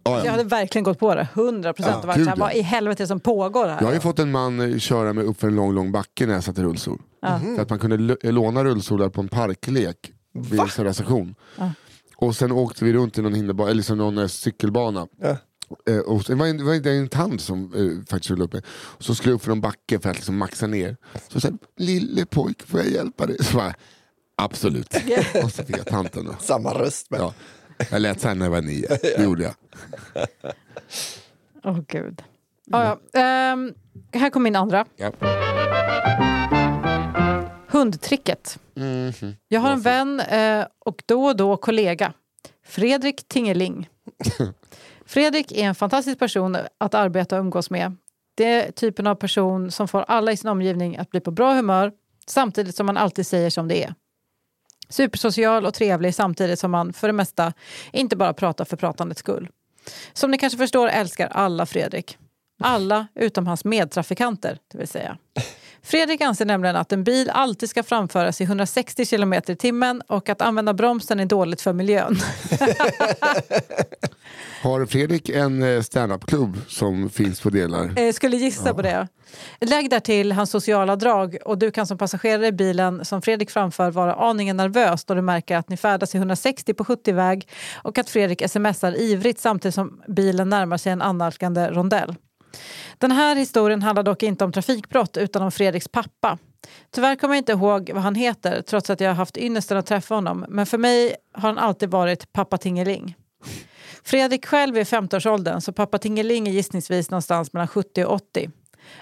S1: Ja, ja.
S2: Jag hade verkligen gått på det, 100 procent.
S1: Ja, gud, ja.
S2: Vad i helvete som pågår här?
S1: Jag har ju fått en man eh, köra mig upp för en lång, lång backe när jag satt i rullstol.
S2: Ja.
S1: För att man kunde l- låna rullstolar på en parklek vid en station.
S2: Ja.
S1: Och sen åkte vi runt i någon, hinderbana, eller liksom någon eh, cykelbana.
S3: Ja.
S1: Eh, och det var, en, det var en, tant som eh, faktiskt rullade upp mig. Så skulle jag upp för en backe för att liksom maxa ner. Så sa lille pojk får jag hjälpa dig? Så bara, absolut. [laughs] och så fick jag tanten då.
S3: Samma röst med.
S1: Ja. Jag lät såhär när jag var nio, [laughs] det gjorde jag.
S2: Åh gud. Ja, ja. Ehm, här kommer min andra.
S1: Ja.
S2: Hundtricket.
S1: Mhm.
S2: Jag har en vän eh, och då och då kollega. Fredrik Tingeling. [laughs] Fredrik är en fantastisk person att arbeta och umgås med. Det är typen av person som får alla i sin omgivning att bli på bra humör samtidigt som man alltid säger som det är. Supersocial och trevlig samtidigt som man för det mesta inte bara pratar för pratandets skull. Som ni kanske förstår älskar alla Fredrik. Alla utom hans medtrafikanter, det vill säga. Fredrik anser nämligen att en bil alltid ska framföras i 160 km i timmen och att använda bromsen är dåligt för miljön. [laughs]
S1: Har Fredrik en eh, standup-klubb som finns på delar?
S2: Eh, skulle gissa på det. Lägg där till hans sociala drag och du kan som passagerare i bilen som Fredrik framför vara aningen nervös då du märker att ni färdas i 160 på 70-väg och att Fredrik smsar ivrigt samtidigt som bilen närmar sig en annalkande rondell. Den här historien handlar dock inte om trafikbrott utan om Fredriks pappa. Tyvärr kommer jag inte ihåg vad han heter trots att jag har haft ynnesten att träffa honom men för mig har han alltid varit pappa Tingeling. Fredrik själv är i 50-årsåldern så pappa Tingeling är gissningsvis någonstans mellan 70 och 80.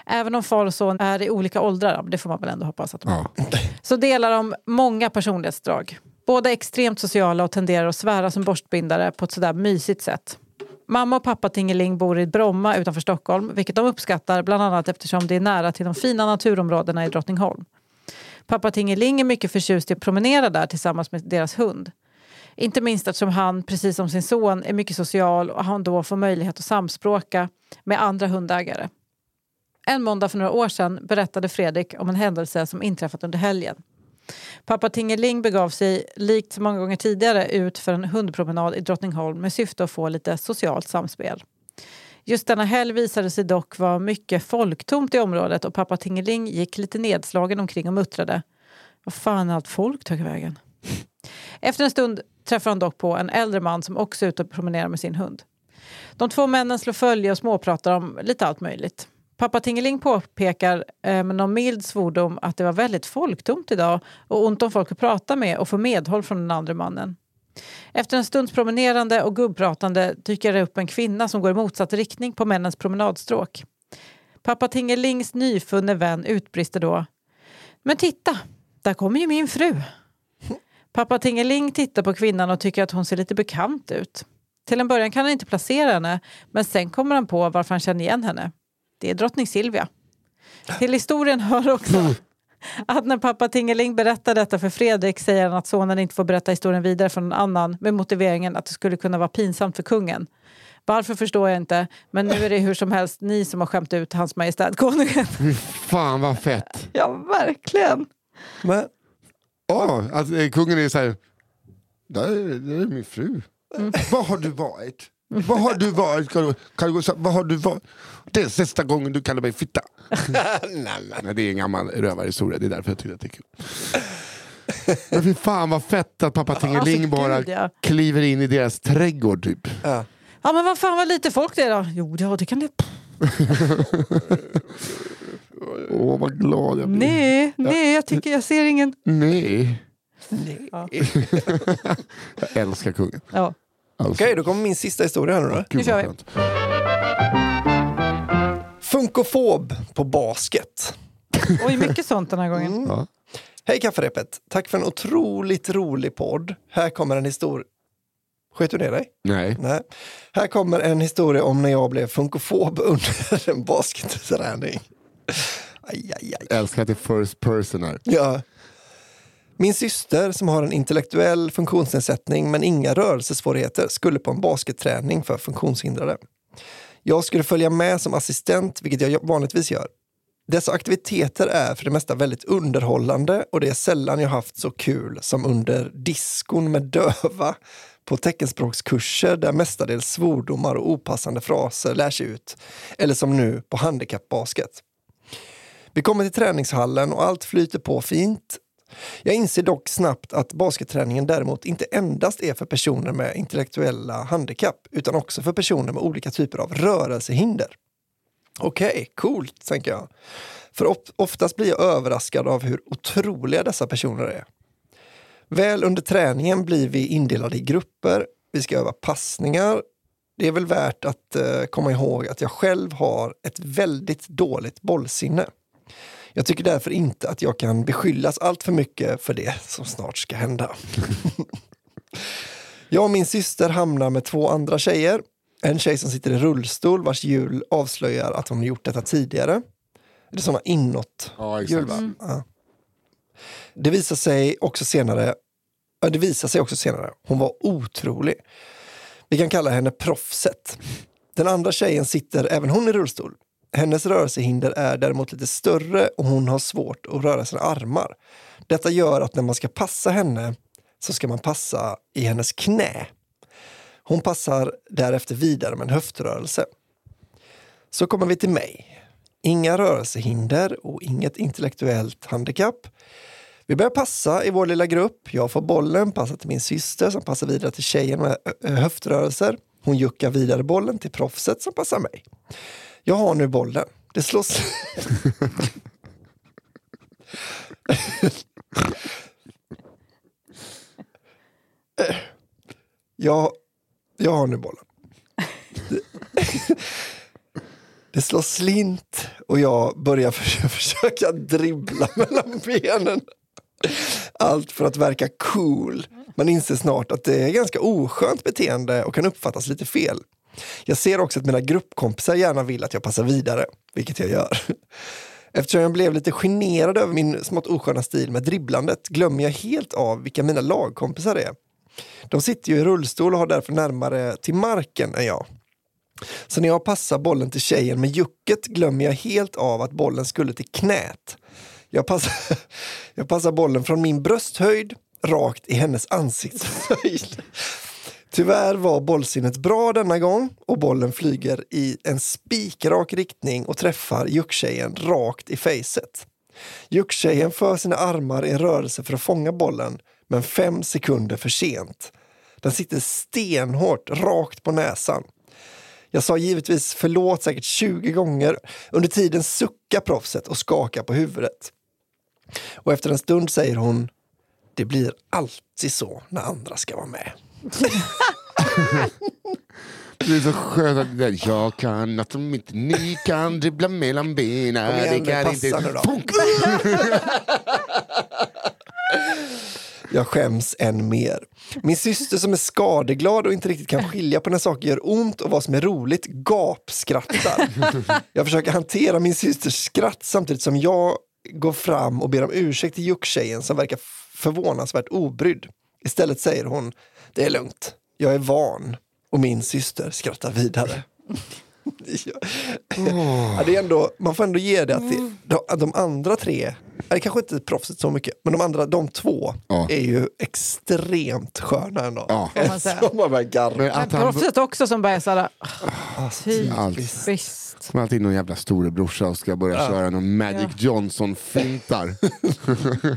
S2: Även om far och son är i olika åldrar, det får man väl ändå hoppas att de är,
S1: Ja.
S2: så delar de många personlighetsdrag. Båda är extremt sociala och tenderar att svära som borstbindare på ett sådär mysigt sätt. Mamma och pappa Tingeling bor i Bromma utanför Stockholm, vilket de uppskattar bland annat eftersom det är nära till de fina naturområdena i Drottningholm. Pappa Tingeling är mycket förtjust i att promenera där tillsammans med deras hund. Inte minst eftersom han, precis som sin son, är mycket social och han då får möjlighet att samspråka med andra hundägare. En måndag för några år sedan berättade Fredrik om en händelse som inträffat under helgen. Pappa Tingeling begav sig, likt så många gånger tidigare, ut för en hundpromenad i Drottningholm med syfte att få lite socialt samspel. Just denna helg visade sig dock vara mycket folktomt i området och pappa Tingeling gick lite nedslagen omkring och muttrade. Vad fan är allt folk tagit vägen? Efter en stund träffar han dock på en äldre man som också är ute och promenerar med sin hund. De två männen slår följe och småpratar om lite allt möjligt. Pappa Tingeling påpekar eh, med någon mild svordom att det var väldigt folktomt idag och ont om folk att prata med och få medhåll från den andra mannen. Efter en stunds promenerande och gubbpratande dyker det upp en kvinna som går i motsatt riktning på männens promenadstråk. Pappa Tingelings nyfunne vän utbrister då. Men titta, där kommer ju min fru. Pappa Tingeling tittar på kvinnan och tycker att hon ser lite bekant ut. Till en början kan han inte placera henne, men sen kommer han på varför han känner igen henne. Det är drottning Silvia. Till historien hör också att när pappa Tingeling berättar detta för Fredrik säger han att sonen inte får berätta historien vidare från någon annan med motiveringen att det skulle kunna vara pinsamt för kungen. Varför förstår jag inte, men nu är det hur som helst ni som har skämt ut hans majestät konungen.
S1: Fan vad fett!
S2: Ja, verkligen.
S3: Men,
S1: Ja, att eh, kungen är såhär, där, är- där är min fru. Var har du varit? Var har du varit? Kan du, kan du, vad har du varit? Det är sista gången du kallar mig fitta. [laughs] Nej, det är en gammal rövarhistoria, det är därför jag tycker att det är kul. Men fy fan vad fett att pappa Tingeling
S2: Alltså,
S1: bara
S2: gud, ja.
S1: kliver in i deras trädgård typ.
S3: ja.
S2: Ja, men vad fan vad lite folk det är då? Jo, ja, det kan det. [laughs]
S1: Åh vad glad jag blir.
S2: Nej, nej, jag tycker jag ser ingen.
S1: Nej.
S2: Ja. [laughs]
S1: Jag älskar kungen.
S2: Ja.
S1: Alltså.
S3: Okej, då kommer min sista historia här nu då.
S2: Nu kör vi.
S3: Funkofob på basket.
S2: Oj, mycket sånt den här gången.
S1: Ja.
S3: Hej kafferepet! Tack för en otroligt rolig podd. Här kommer en historia... Sket du ner dig?
S1: Nej.
S3: Nej. Här kommer en historia om när jag blev funkofob [laughs] under en basketträning. Aj, aj, aj.
S1: Jag älskar att det är first person här.
S3: Ja. Min syster som har en intellektuell funktionsnedsättning men inga rörelsesvårigheter skulle på en basketträning för funktionshindrade. Jag skulle följa med som assistent, vilket jag vanligtvis gör. Dessa aktiviteter är för det mesta väldigt underhållande och det är sällan jag haft så kul som under diskon med döva på teckenspråkskurser där mestadels svordomar och opassande fraser lärs ut. Eller som nu på handikappbasket. Vi kommer till träningshallen och allt flyter på fint. Jag inser dock snabbt att basketträningen däremot inte endast är för personer med intellektuella handikapp utan också för personer med olika typer av rörelsehinder. Okej, okay, coolt, tänker jag. För oftast blir jag överraskad av hur otroliga dessa personer är. Väl under träningen blir vi indelade i grupper, vi ska öva passningar. Det är väl värt att eh, komma ihåg att jag själv har ett väldigt dåligt bollsinne. Jag tycker därför inte att jag kan beskyllas allt för mycket för det som snart ska hända. [laughs] jag och min syster hamnar med två andra tjejer. En tjej som sitter i rullstol vars hjul avslöjar att hon gjort detta tidigare. Det är sådana inåt
S1: Ja,
S3: hjul,
S1: exakt.
S3: va? Ja. Det visar sig också senare Ja, det visar sig också senare. Hon var otrolig. Vi kan kalla henne proffset. Den andra tjejen sitter även hon i rullstol. Hennes rörelsehinder är däremot lite större och hon har svårt att röra sina armar. Detta gör att när man ska passa henne så ska man passa i hennes knä. Hon passar därefter vidare med en höftrörelse. Så kommer vi till mig. Inga rörelsehinder och inget intellektuellt handikapp. Vi börjar passa i vår lilla grupp. Jag får bollen, passar till min syster som passar vidare till tjejen med höftrörelser. Hon juckar vidare bollen till proffset som passar mig. Jag har nu bollen. Det slås... jag, jag har nu bollen. Det slår slint och jag börjar försöka dribbla mellan benen. Allt för att verka cool. Man inser snart att det är ganska oskönt beteende och kan uppfattas lite fel. Jag ser också att mina gruppkompisar gärna vill att jag passar vidare, vilket jag gör. [laughs] Eftersom jag blev lite generad över min smått osköna stil med dribblandet glömmer jag helt av vilka mina lagkompisar är. De sitter ju i rullstol och har därför närmare till marken än jag. Så när jag passar bollen till tjejen med jucket glömmer jag helt av att bollen skulle till knät. Jag passar, [laughs] jag passar bollen från min brösthöjd rakt i hennes ansiktshöjd. Tyvärr var bollsinnet bra denna gång och bollen flyger i en spikrak riktning och träffar jucktjejen rakt i facet. Jucktjejen för sina armar i en rörelse för att fånga bollen, men fem sekunder för sent. Den sitter stenhårt rakt på näsan. Jag sa givetvis förlåt säkert 20 gånger. Under tiden suckar proffset och skakar på huvudet. Och efter en stund säger hon Det blir alltid så när andra ska vara med. [laughs]
S1: Det är så skönt att det där, jag kan något som inte ni kan, dribbla mellan benen.
S3: Kom igen,
S1: det kan
S3: passa
S1: inte...
S3: nu då.
S1: Funk! [laughs]
S3: Jag skäms än mer. Min syster som är skadeglad och inte riktigt kan skilja på när saker gör ont och vad som är roligt gapskrattar. Jag försöker hantera min systers skratt samtidigt som jag går fram och ber om ursäkt till jucktjejen som verkar förvånansvärt obrydd. Istället säger hon, det är lugnt, jag är van. Och min syster skrattar vidare ja, det är ändå, man får ändå ge det att det, de, att de andra tre, eller kanske inte proffset så mycket, men de andra, de två
S1: Ja.
S3: är ju extremt sköna ändå.
S1: Ja.
S2: Man säga. [laughs]
S3: Som man.
S1: Men att han,
S2: proffset också som börjar såhär,
S3: Alltså,
S2: typiskt.
S1: Som alltid någon jävla storebrorsa och ska börja köra någon Magic Johnson-fintar.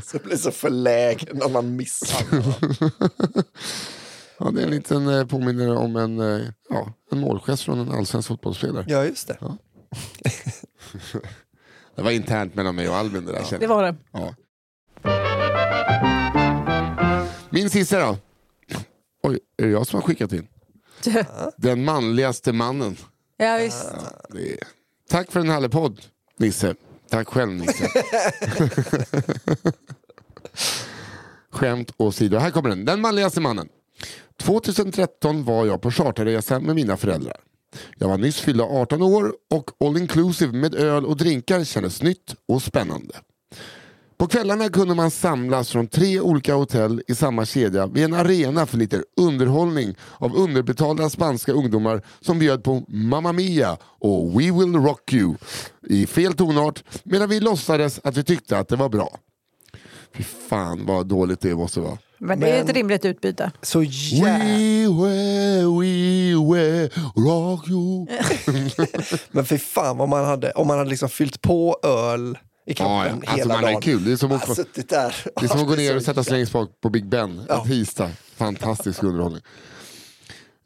S1: [laughs]
S3: Så blir så förlägen när man missar. [laughs]
S1: Ja, det är en liten eh, påminnare om en, eh, ja, en målgest från en allsvensk fotbollsspelare.
S3: Ja, just det. [laughs]
S1: Det var internt mellan mig och Albin det där känner
S2: Det
S1: jag.
S2: var det.
S1: Ja. Min sista då. Oj, är det jag som har skickat in? [laughs] Den manligaste mannen.
S2: Ja, visst.
S1: Det är... Tack för en härlig podd, Nisse. Tack själv, Nisse. [laughs] Skämt åsido. Här kommer den. Den manligaste mannen. 2013 var jag på charterresa med mina föräldrar. Jag var nyss fyllda 18 år och all inclusive med öl och drinkar kändes nytt och spännande. På kvällarna kunde man samlas från tre olika hotell i samma kedja vid en arena för lite underhållning av underbetalda spanska ungdomar som bjöd på Mamma Mia och We Will Rock You i fel tonart medan vi låtsades att vi tyckte att det var bra. Fy fan vad dåligt det måste vara.
S2: Men det är ett rimligt utbyte.
S3: Så.
S1: We will, we will rock you. [laughs]
S3: Men fy fan vad man hade, om man hade liksom fyllt på öl i kroppen
S1: ja. Alltså
S3: hela
S1: man
S3: dagen.
S1: är kul. Det är som att,
S3: Ah, suttit där.
S1: det är som att gå ner och sätta sig längst bak på Big Ben
S3: Ja.
S1: en tisdag. Fantastisk underhållning.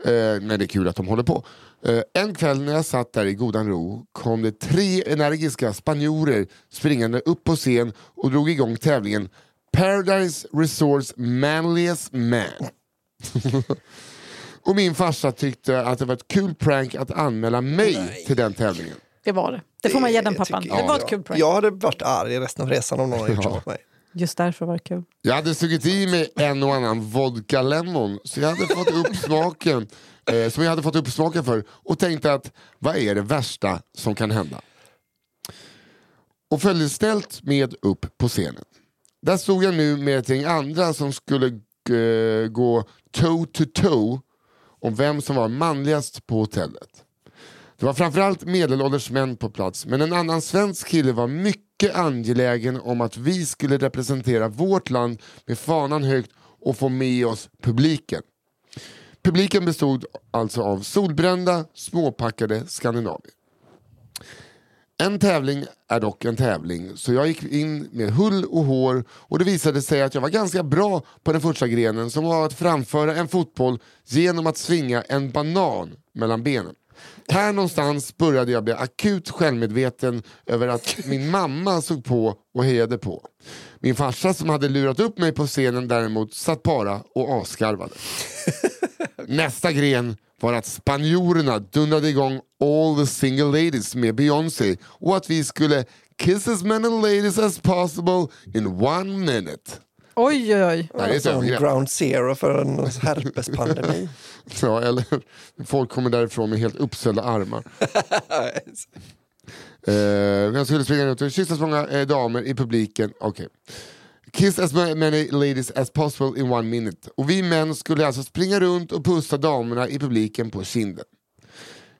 S1: Eh, men det är kul att de håller på. Eh, en kväll när jag satt där i godan ro kom det tre energiska spanjorer springande upp på scen och drog igång tävlingen Paradise Resorts Manliest Man. [laughs] och min farsa tyckte att det var ett kul prank att anmäla mig till den tävlingen.
S2: Det var det. Det får man ge den
S3: Det
S2: pappan. Det var ett kul prank.
S3: Jag hade varit arg resten av resan om någon hade gjort så mot mig.
S2: Just därför var det kul.
S1: Jag hade sugit i mig en och annan vodka lemon så jag hade fått upp smaken eh, som jag hade fått upp smaken för och tänkte att vad är det värsta som kan hända? Och följde ställt med upp på scenen. Där stod jag nu med ett gäng andra som skulle eh, gå toe to toe om vem som var manligast på hotellet. Det var framförallt medelålders män på plats men en annan svensk kille var mycket angelägen om att vi skulle representera vårt land med fanan högt och få med oss publiken. Publiken bestod alltså av solbrända, småpackade skandinavier. En tävling är dock en tävling, så jag gick in med hull och hår och det visade sig att jag var ganska bra på den första grenen som var att framföra en fotboll genom att svinga en banan mellan benen. Här någonstans började jag bli akut självmedveten över att min mamma såg på och hejade på. Min farsa som hade lurat upp mig på scenen däremot satt bara och asgarvade. [laughs] Nästa gren var att spanjorerna dundrade igång All the single ladies med Beyoncé och att vi skulle kiss as many ladies as possible in one minute.
S2: Oj, oj, oj.
S1: Det är ett
S3: Som
S1: övergrepp.
S3: ground zero för en herpespandemi. [laughs]
S1: Ja, eller folk kommer därifrån med helt uppsvällda armar. [laughs] Eh, jag skulle springa runt och kyssa så många eh, damer i publiken. Okej. Kiss as many ladies as possible in one minute. Och vi män skulle alltså springa runt och pussa damerna i publiken på kinden.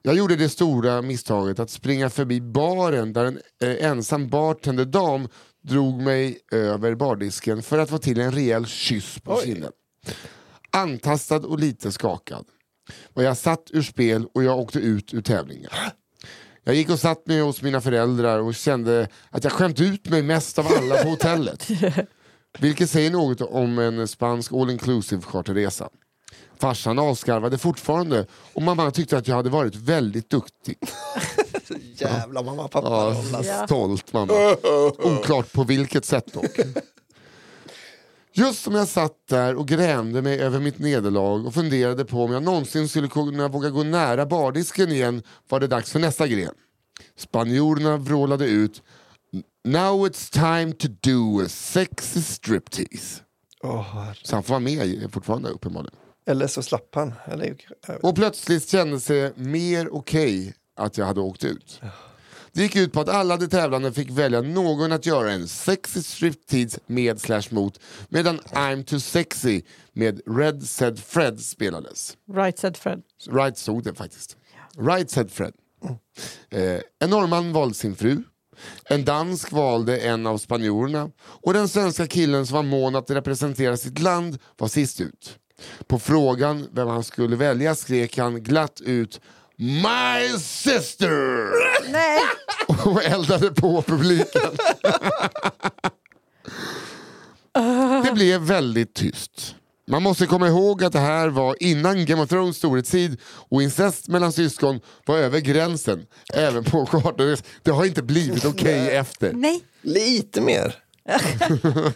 S1: Jag gjorde det stora misstaget att springa förbi baren där en eh, ensam bartenderdam drog mig över bardisken för att få till en rejäl kyss på kinden. Antastad och lite skakad var jag satt ur spel och jag åkte ut ur tävlingen. Jag gick och satt mig hos mina föräldrar och kände att jag skämt ut mig mest av alla på hotellet. [laughs] Vilket säger något om en spansk all inclusive charterresa. Farsan avskarvade fortfarande och mamma tyckte att jag hade varit väldigt duktig. [laughs]
S3: Jävla mamma pappa.
S1: Ja, stolt mamma. Oklart på vilket sätt dock. [laughs] Just som jag satt där och grämde mig över mitt nederlag och funderade på om jag någonsin skulle kunna våga gå nära bardisken igen var det dags för nästa gren. Spanjorerna vrålade ut Now it's time to do a sexy striptease.
S3: Åh,
S1: Så han får vara med fortfarande uppenbarligen.
S3: eller så slapp han. Eller,
S1: Och plötsligt kändes det mer okej att jag hade åkt ut. Det gick ut på att alla de tävlande fick välja någon att göra en sexy striptease med slash mot medan I'm too sexy med Red said Fred spelades.
S2: Right said Fred.
S1: Right stod det faktiskt. Right said Fred. Eh, en norrman valde sin fru. En dansk valde en av spanjorerna och den svenska killen som var mån att representera sitt land var sist ut. På frågan vem han skulle välja skrek han glatt ut My sister!
S2: Nej! [laughs]
S1: och eldade på publiken. det blev väldigt tyst. Man måste komma ihåg att det här var innan Game of Thrones storhetstid och incest mellan syskon var över gränsen. Även på charterres. Det har inte blivit okej efter.
S2: Nej.
S3: lite mer. [laughs]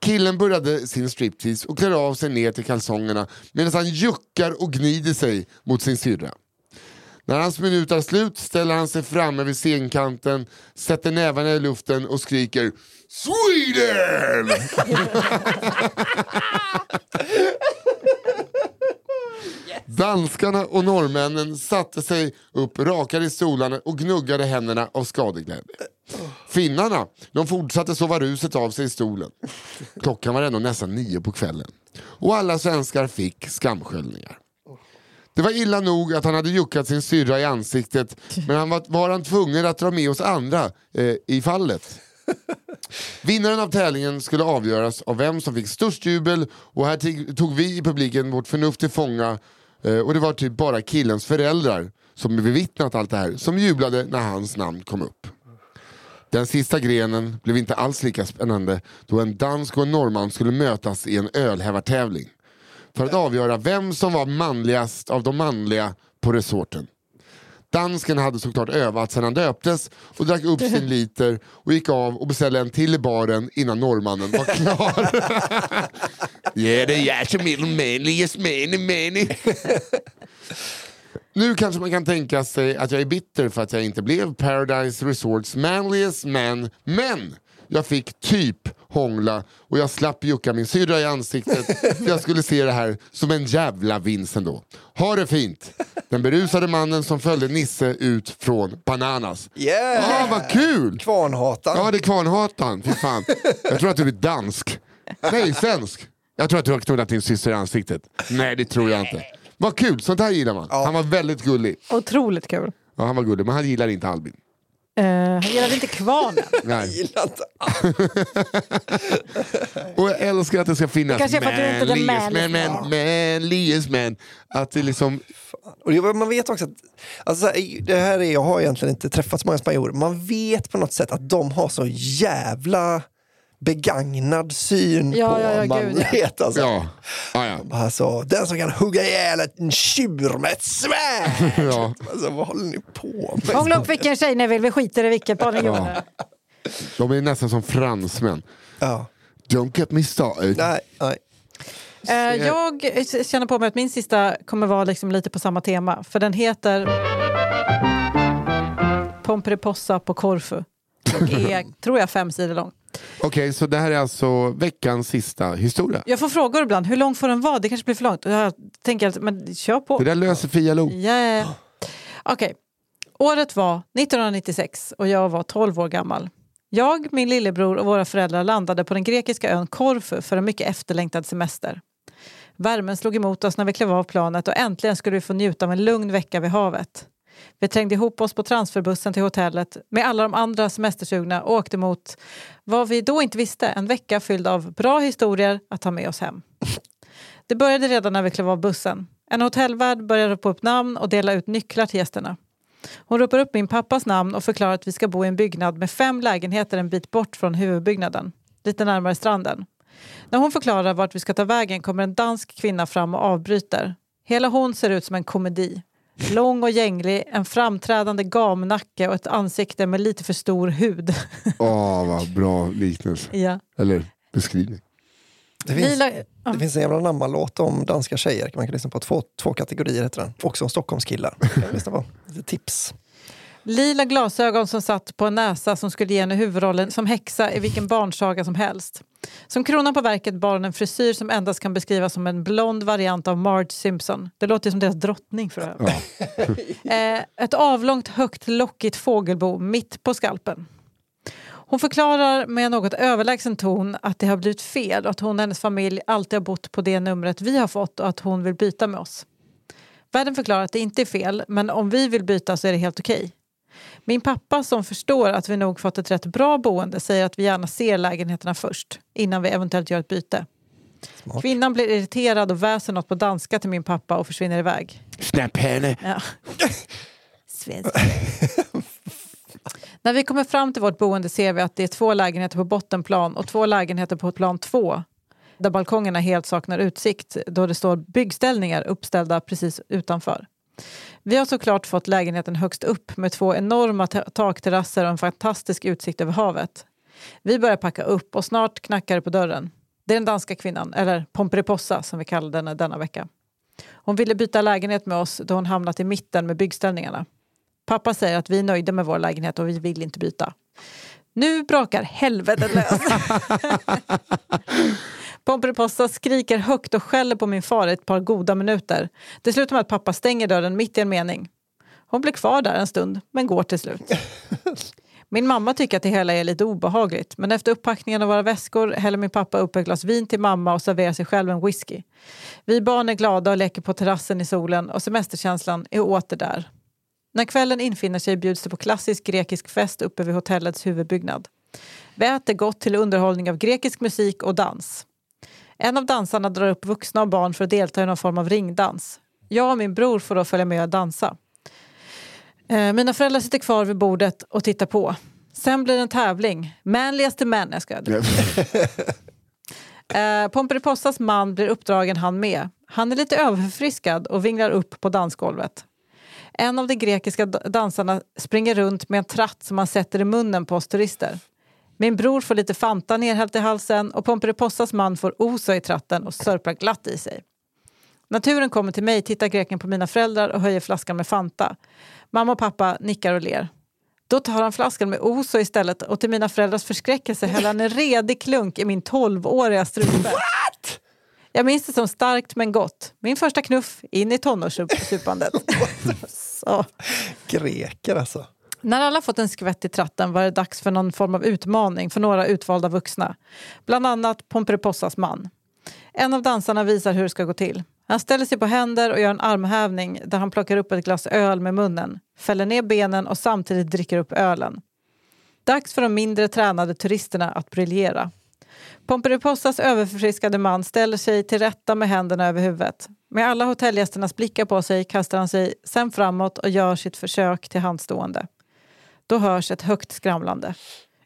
S1: Killen började sin striptease och klär av sig ner till kalsongerna medan han juckar och gnider sig mot sin syrra. När hans minut är slut ställer han sig framme vid scenkanten, sätter nävarna i luften och skriker Sweden! [laughs] Danskarna och norrmännen satte sig upp rakade i stolarna och gnuggade händerna av skadeglädje. Finnarna de fortsatte sova ruset av sig i stolen. Klockan var ändå nästan nio på kvällen. Och alla svenskar fick skamsköljningar. Det var illa nog att han hade juckat sin syrra i ansiktet men han var, var han tvungen att dra med oss andra eh, i fallet. Vinnaren av tävlingen skulle avgöras av vem som fick störst jubel och här tig- tog vi i publiken vårt förnuft till fånga eh, och det var typ bara killens föräldrar som bevittnat allt det här som jublade när hans namn kom upp. Den sista grenen blev inte alls lika spännande då en dansk och en norrman skulle mötas i en ölhävartävling för att avgöra vem som var manligast av de manliga på resorten. Dansken hade såklart övat sedan han döptes och drack upp sin [laughs] liter och gick av och beställde en till i baren innan norrmannen var klar. Ja, det är jag som är den manligaste man i mani. Nu kanske man kan tänka sig att jag är bitter för att jag inte blev Paradise Resorts manliest man, men jag fick typ hångla och jag slapp jucka min syrra i ansiktet [laughs] för jag skulle se det här som en jävla vinst ändå. Ha det fint! Den berusade mannen som följde Nisse ut från Bananas.
S3: Yeah!
S1: Ah, vad kul!
S3: Kvarnhatan.
S1: Ja, det är Kvarnhatan. Fy fan. Jag tror att du är dansk. Nej, svensk. Jag tror att du har knullat din syster i ansiktet. Nej, det tror jag inte. Vad kul, sånt här gillar man. Han var väldigt gullig.
S2: Otroligt kul.
S1: Ja, han var gullig, men han gillar inte Albin.
S2: Uh, han gillade inte kvarnen. [laughs]
S1: Nej.
S3: Inte
S1: Och jag älskar att det ska finnas
S2: den
S1: manliest man,
S2: manliest
S1: man, manliest man. Att det liksom,
S3: Och det, man vet också att, alltså, det här är, jag har egentligen inte träffat så många spanjorer, man vet på något sätt att de har så jävla begagnad syn
S2: Ja,
S3: på
S2: ja, ja, gud,
S3: manlighet. Alltså.
S1: ja. Ja, ja.
S3: Alltså, den som kan hugga ihjäl en tjur med ett svärd. [laughs]
S1: Ja.
S3: Alltså, vad håller ni på med?
S2: Hångla upp vilken tjej ni vill, vi skiter i vilket. Bara ni
S1: Ja. De är nästan som fransmän.
S3: Ja.
S1: Don't get me started.
S3: Nej, nej.
S2: Eh, jag känner på mig att min sista kommer vara liksom lite på samma tema. För den heter Pomperipossa på Korfu. Och är, [laughs] tror jag, fem sidor lång.
S1: Okej, så det här är alltså veckans sista historia.
S2: Jag får frågor ibland, hur lång får den vara? Det kanske blir för långt. Jag tänker, att, men kör på.
S1: Det där löser Fia Lo.
S2: Yeah. Okej. Året var 1996 och jag var 12 år gammal. Jag, min lillebror och våra föräldrar landade på den grekiska ön Korfu för en mycket efterlängtad semester. Värmen slog emot oss när vi klev av planet och äntligen skulle vi få njuta av en lugn vecka vid havet. Vi trängde ihop oss på transferbussen till hotellet med alla de andra semestersugna och åkte mot vad vi då inte visste, en vecka fylld av bra historier att ta med oss hem. Det började redan när vi klev av bussen. En hotellvärd började ropa upp namn och dela ut nycklar till gästerna. Hon ropar upp min pappas namn och förklarar att vi ska bo i en byggnad med fem lägenheter en bit bort från huvudbyggnaden, lite närmare stranden. När hon förklarar vart vi ska ta vägen kommer en dansk kvinna fram och avbryter. Hela hon ser ut som en komedi. Lång och gänglig, en framträdande gamnacke och ett ansikte med lite för stor hud. [laughs]
S1: Åh, vad bra liknelse.
S2: ja.
S1: Eller beskrivning.
S3: Det finns,
S2: Lila, ja.
S3: det finns en jävla namnlåt om danska tjejer. Man kan lyssna på två, två kategorier heter den. Också om Stockholmskillar. Kan lyssna på. [laughs] Lite tips.
S2: Lila glasögon som satt på en näsa som skulle ge henne huvudrollen som häxa i vilken barnsaga som helst. Som kronan på verket bar hon en frisyr som endast kan beskrivas som en blond variant av Marge Simpson. Det låter som deras drottning för övrigt.
S1: Ja. [laughs]
S2: Eh, ett avlångt, högt, lockigt fågelbo mitt på skalpen. Hon förklarar med något överlägsen ton att det har blivit fel och att hon och hennes familj alltid har bott på det numret vi har fått och att hon vill byta med oss. Världen förklarar att det inte är fel, men om vi vill byta så är det helt okej. Min pappa som förstår att vi nog fått ett rätt bra boende säger att vi gärna ser lägenheterna först innan vi eventuellt gör ett byte.
S3: Smart.
S2: Kvinnan blir irriterad och väser något på danska till min pappa och försvinner iväg.
S1: Snäpp henne.
S2: Ja. [laughs] Svensk. När vi kommer fram till vårt boende ser vi att det är två lägenheter på bottenplan och två lägenheter på plan två där balkongerna helt saknar utsikt då det står byggställningar uppställda precis utanför. Vi har såklart fått lägenheten högst upp med två enorma takterrasser och en fantastisk utsikt över havet. Vi börjar packa upp och snart knackar det på dörren. Det är den danska kvinnan, eller Pomperipossa som vi kallar henne denna vecka. Hon ville byta lägenhet med oss då hon hamnat i mitten med byggställningarna. Pappa säger att vi är nöjda med vår lägenhet och vi vill inte byta. Nu brakar helvetet lös. [laughs] Pomperipossa skriker högt och skäller på min far ett par goda minuter. Det slutar med att pappa stänger dörren mitt i en mening. Hon blir kvar där en stund, men går till slut. [laughs] Min mamma tycker att det hela är lite obehagligt men efter upppackningen av våra väskor häller min pappa upp ett glas vin till mamma och serverar sig själv en whisky. Vi barn är glada och leker på terrassen i solen och semesterkänslan är åter där. När kvällen infinner sig bjuds det på klassisk grekisk fest uppe vid hotellets huvudbyggnad. Vi äter gott till underhållning av grekisk musik och dans. En av dansarna drar upp vuxna och barn för att delta i någon form av ringdans. Jag och min bror får då följa med och dansa. Eh, Mina föräldrar sitter kvar vid bordet och tittar på. Sen blir det en tävling. Manligaste män. Jag ska [laughs] Eh, Pomperipossas man blir uppdragen han med. Han är lite överförfriskad och vinglar upp på dansgolvet. En av de grekiska dansarna springer runt med en tratt som han sätter i munnen på oss turister. Min bror får lite Fanta nerhällt i halsen och Pomperipossas man får oso i tratten och sörplar glatt i sig. Naturen kommer till mig, tittar greken på mina föräldrar och höjer flaskan med Fanta. Mamma och pappa nickar och ler. Då tar han flaskan med Oso istället och till mina föräldrars förskräckelse häller han en redig klunk i min 12-åriga strupe. Jag minns det som starkt men gott. Min första knuff in i tonårssupandet. [laughs] [laughs]
S3: Greker alltså.
S2: När alla fått en skvätt i tratten var det dags för någon form av utmaning för några utvalda vuxna. Bland annat Pomperipossas man. En av dansarna visar hur det ska gå till. Han ställer sig på händer och gör en armhävning där han plockar upp ett glas öl med munnen, fäller ner benen och samtidigt dricker upp ölen. Dags för de mindre tränade turisterna att briljera. Pomperipossas överförfriskade man ställer sig till rätta med händerna över huvudet. Med alla hotellgästernas blickar på sig kastar han sig sen framåt och gör sitt försök till handstående. Då hörs ett högt skramlande.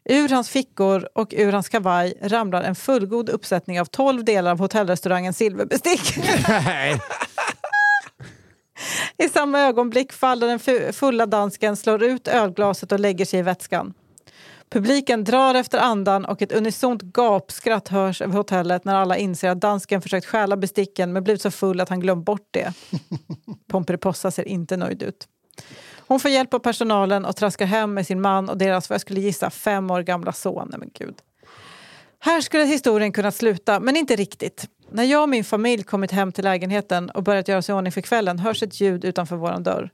S2: Ur hans fickor och ur hans kavaj ramlar en fullgod uppsättning av 12 delar av hotellrestaurangens silverbestick. [laughs] I samma ögonblick faller den fu- fulla dansken, slår ut ölglaset och lägger sig i vätskan. Publiken drar efter andan och ett unisont gapskratt hörs över hotellet när alla inser att dansken försökt stjäla besticken men blivit så full att han glömt bort det. [laughs] Pomperipossa ser inte nöjd ut. Hon får hjälp av personalen och traskar hem med sin man och deras, vad jag skulle gissa, fem år gamla son. Nej, men gud. Här skulle historien kunna sluta, men inte riktigt. När jag och min familj kommit hem till lägenheten och börjat göra sig i ordning för kvällen hörs ett ljud utanför vår dörr.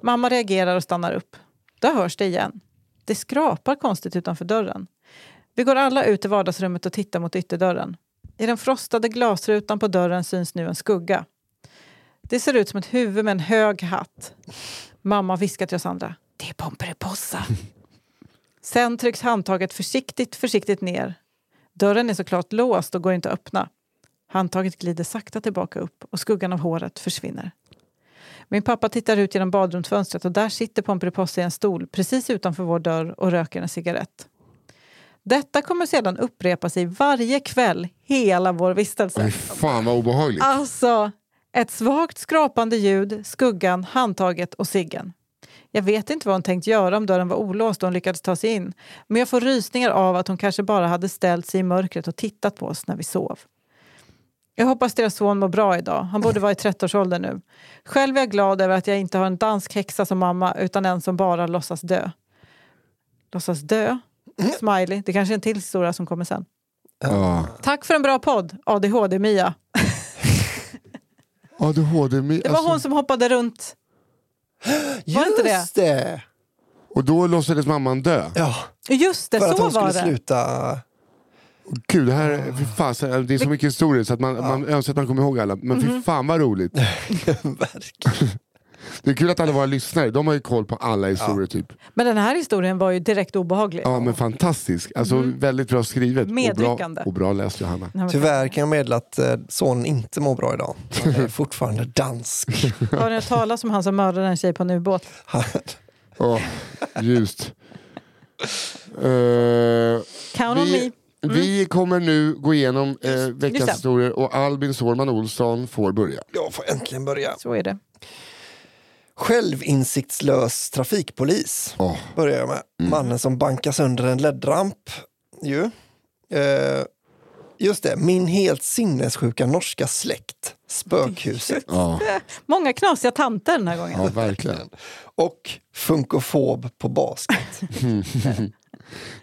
S2: Mamma reagerar och stannar upp. Då hörs det igen. Det skrapar konstigt utanför dörren. Vi går alla ut i vardagsrummet och tittar mot ytterdörren. I den frostade glasrutan på dörren syns nu en skugga. Det ser ut som ett huvud med en hög hatt. Mamma viskar till oss andra. Det är Pomperipossa. [laughs] Sen trycks handtaget försiktigt, försiktigt ner. Dörren är såklart låst och går inte att öppna. Handtaget glider sakta tillbaka upp och skuggan av håret försvinner. Min pappa tittar ut genom badrumsfönstret och där sitter Pomperipossa i en stol precis utanför vår dörr och röker en cigarett. Detta kommer sedan upprepa sig varje kväll hela vår vistelse.
S1: Fy fan vad obehagligt.
S2: Alltså, ett svagt skrapande ljud, skuggan, handtaget och ciggen. Jag vet inte vad hon tänkt göra om dörren var olåst och hon lyckades ta sig in. Men jag får rysningar av att hon kanske bara hade ställt sig i mörkret och tittat på oss när vi sov. Jag hoppas deras son mår bra idag. Han borde vara i 30-årsåldern nu. Själv är jag glad över att jag inte har en dansk häxa som mamma utan en som bara låtsas dö. Låtsas dö? Smiley. Det kanske är en till historia som kommer sen.
S1: Ja.
S2: Tack för en bra podd, ADHD-Mia.
S1: ADHD, men
S2: Det var
S1: alltså,
S2: hon som hoppade runt. Var det inte det?
S3: Just det!
S1: Och då låtsades mamman dö.
S3: Ja,
S2: Just det,
S3: för att
S2: så
S3: hon skulle
S2: var det.
S3: sluta...
S1: Gud, det, här, fy fan, det är så mycket historier så att man, man önskar att man kommer ihåg alla. Men
S2: Mhm.
S1: fy fan vad roligt. [laughs]
S3: Verkligen.
S1: Det är kul att alla våra lyssnare, de har ju koll på alla historier typ.
S2: Men den här historien var ju direkt obehaglig.
S1: Ja men fantastisk. Alltså väldigt bra skrivet. Och bra,
S2: Medryckande.
S1: och bra läst Johanna.
S2: Nej, men-
S3: Tyvärr kan jag meddela att eh, sonen inte mår bra idag. Han är [laughs] fortfarande dansk. [laughs]
S2: Har ni hört talas om han som mördade en tjej på en ubåt? [laughs]
S3: Han-
S1: Åh, ljust. Eh,
S2: Count on me.
S1: vi, vi kommer nu gå igenom eh,
S2: Mm. Just
S1: veckans
S2: det.
S1: historier och Albin Sårman Olsson får börja.
S3: Jag får äntligen börja.
S2: Så är det.
S3: Självinsiktslös trafikpolis
S1: Åh,
S3: börjar jag med. Mannen som bankar sönder en ledramp. Ju. Eh, just det, min helt sinnessjuka norska släkt. Spökhuset.
S1: ja,
S2: Många knasiga tanter den här gången.
S1: ja, verkligen.
S3: Och funkofob på basket. [laughs]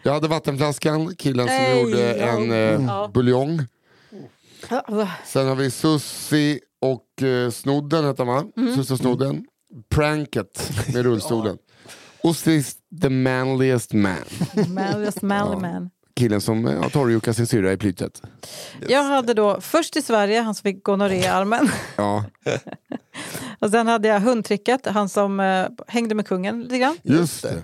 S1: Jag hade vattenflaskan, killen som
S2: Nej,
S1: gjorde
S2: ja.
S1: en eh,
S2: Ja.
S1: buljong. Sen har vi Sussi och eh, Snodden, heter va?
S2: Mm.
S1: Sussi och Snodden. Pranket med rullstolen. Och sist The Manliest Man.
S2: Man, just manly man.
S1: Killen som eh, har torrjuckat sin syrra i plytet.
S2: Jag hade då först i Sverige, han som fick gonorré i armen.
S1: Ja, [laughs]
S2: Och sen hade jag hundtricket, han som eh, hängde med kungen lite grann.
S1: just det.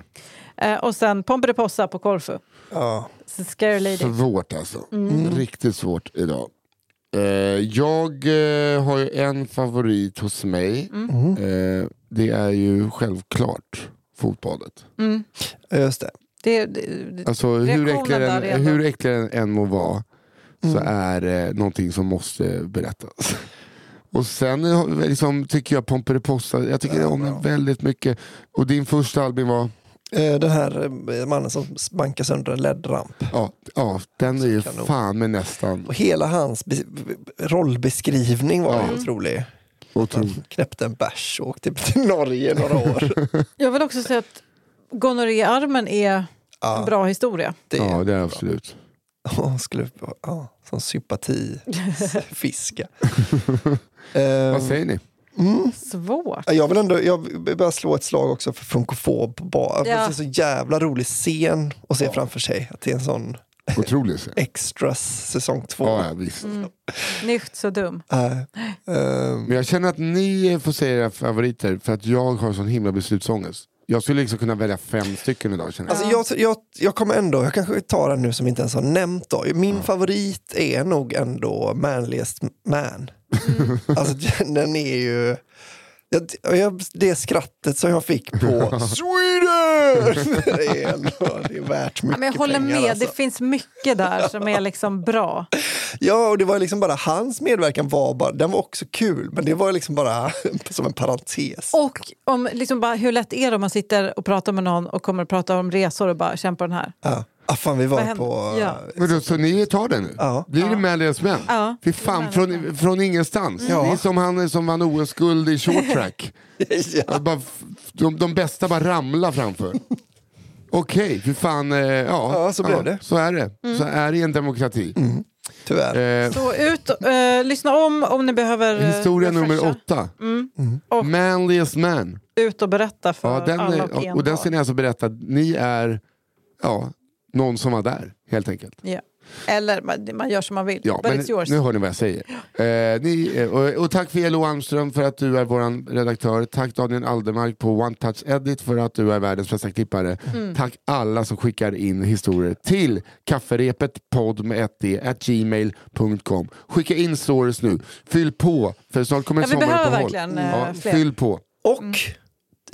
S2: Eh, och sen Pomperipossa på Corfu.
S3: Ja.
S2: Scary Lady.
S1: Svårt alltså.
S2: Mm.
S1: Riktigt svårt idag. Eh, jag eh, har ju en favorit hos mig.
S2: Mm.
S1: Eh, det är ju självklart fotbollet.
S2: Mm.
S3: Just det.
S2: Det, det,
S1: Alltså hur äcklig, den, hur äcklig den än må vara så
S3: Mm.
S1: är det någonting som måste berättas. [laughs] Och sen liksom, tycker jag Pomperipossa, jag tycker om den väldigt mycket. Och din första album var?
S3: Eh, Den här eh, mannen som bankar sönder en LED-ramp.
S1: Ja, ja den är ju
S3: Kanon.
S1: fan med nästan
S3: Och hela hans be- rollbeskrivning var
S1: Ja.
S3: ju otrolig.
S1: otroligt.
S3: Han knäppte en bärs och åkte till [laughs] Norge några år. [laughs]
S2: jag vill också säga att gonorré i armen är
S3: Ja,
S2: en bra historia.
S3: det
S1: Ja, det är
S3: bra.
S1: absolut. [laughs]
S3: Ja, skulle, ja, som sympatifiska. Eh,
S1: Vad säger ni?
S3: Mm.
S2: Svårt.
S3: Jag vill ändå jag vill bara slå ett slag också för funkofob. Bara.
S2: Ja.
S3: Det är så jävla rolig scen att se framför sig. Att det är en sån
S1: Otroligt. så.
S3: extras säsong två.
S1: Ja, ja, visst.
S2: Mm. Nicht så dum.
S3: Äh, ehm,
S1: Men jag känner att ni får säga era favoriter för att jag har sån himla beslutsångest. Jag skulle liksom kunna välja fem stycken idag känner jag.
S3: Alltså jag, jag, jag kommer ändå, jag kanske tar den nu som inte ens har nämnt då. Min favorit är nog ändå Manliest Man. [laughs] Alltså den är ju... Jag, jag, det skrattet som jag fick på [laughs] Sweden! [laughs] Det är, ändå, det är värt mycket
S2: Ja, men jag håller
S3: pengar,
S2: med,
S3: alltså.
S2: det finns mycket där som är liksom bra. [laughs]
S3: Ja, och det var liksom bara hans medverkan var bara, den var också kul, men det var liksom bara [laughs] som en parentes.
S2: Och om, liksom bara, hur lätt är det om man sitter och pratar med någon och kommer att prata om resor och bara kämpar den här?
S3: Ja. Ah, fan, vi
S2: Vad
S3: var
S2: händer?
S3: på...
S2: Ja.
S1: Men då, så ni tar den nu?
S3: Ja.
S1: Blir det
S2: Ja.
S1: Manliest Men?
S2: Ja.
S1: Fy fan, från, från ingenstans.
S3: Ja.
S1: Det är som han som vann OS-guld i short track. [laughs]
S3: ja.
S1: Bara, de, de bästa bara ramlar framför. Okej, fy fan. Eh, ja,
S3: Ja, så blev det.
S1: Så är det. Så är det i en demokrati.
S3: Tyvärr.
S1: Eh,
S2: Så ut, eh, lyssna om om ni behöver eh,
S1: historia nummer åtta.
S2: Mm. Och
S1: Manliest man.
S2: ut och berätta för
S1: Ja, den,
S2: alla
S1: är-
S2: och
S1: och,
S2: en
S1: och den ska ni alltså berätta att ni är ja, någon som var där, helt enkelt.
S2: Ja. Eller man, man gör som man vill.
S1: Ja,
S2: But
S1: men
S2: it's yours.
S1: nu hör ni vad jag säger. Eh, ni, eh, och, och tack för Elo Almström för att du är vår redaktör. Tack Daniel Aldermark på One Touch Edit för att du är världens bästa klippare.
S2: Mm.
S1: Tack alla som skickar in historier till kafferepet podd med ett d at gmail.com. Skicka in stories nu. Fyll på, för snart kommer
S2: Ja, vi
S1: sommaren
S2: behöver
S1: på håll.
S2: verkligen eh,
S1: Ja,
S2: fler.
S1: fyll på.
S3: Och eh,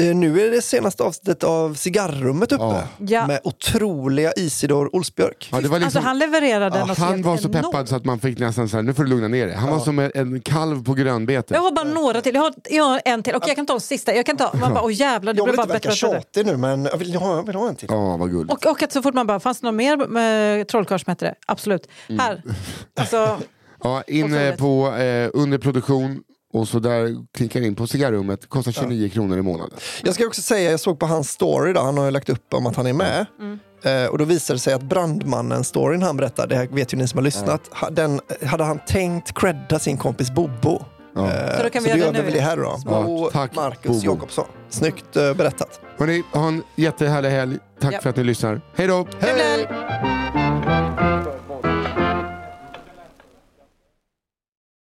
S3: nu är det senaste avsnittet av Cigarrummet uppe.
S1: Ja.
S2: Ja.
S3: Med otroliga Isidor Olsbjörk.
S1: Ja, var
S2: Alltså
S1: liksom,
S2: han levererade
S3: Ja,
S2: något
S1: han var så
S2: enormt.
S1: peppad så att man fick nästan så här, nu får du lugna ner dig. Han var som en, kalv på grönbete.
S2: Jag har bara några till. Jag har, jag har en till. Okej, jag kan ta en sista. Jag kan ta. Man bara, åh jävlar, det
S3: Jag vill
S2: bara
S3: inte verka
S2: och
S3: tjatig nu men jag vill ha, jag vill ha en till.
S1: Ja, vad gulligt.
S2: Och, och att så fort man bara, fanns det något mer med trollkarl som hette det? Absolut.
S1: Mm.
S2: Här. Alltså, [laughs]
S1: Ja, in eh, på eh, under produktion och så där klickar in på cigarrummet. Kostar 29 kronor i månaden.
S3: Jag ska också säga, jag såg på hans story, då, han har ju lagt upp om att han är med.
S2: Mm.
S3: Eh, och då visade det sig att brandmannen-storyn han berättar, det här vet ju ni som har lyssnat, ha- den hade han tänkt credda sin kompis Bobo.
S1: Ja.
S3: Eh,
S2: Så då kan vi
S3: så
S2: göra det nu.
S3: väl det här då.
S1: Ja, tack,
S3: Marcus
S1: Bobo.
S3: Jakobsson. Snyggt eh, berättat.
S1: Hörrni, ha en jättehärlig helg. Tack
S2: Ja.
S1: för att ni lyssnar. Hej då!
S2: helg!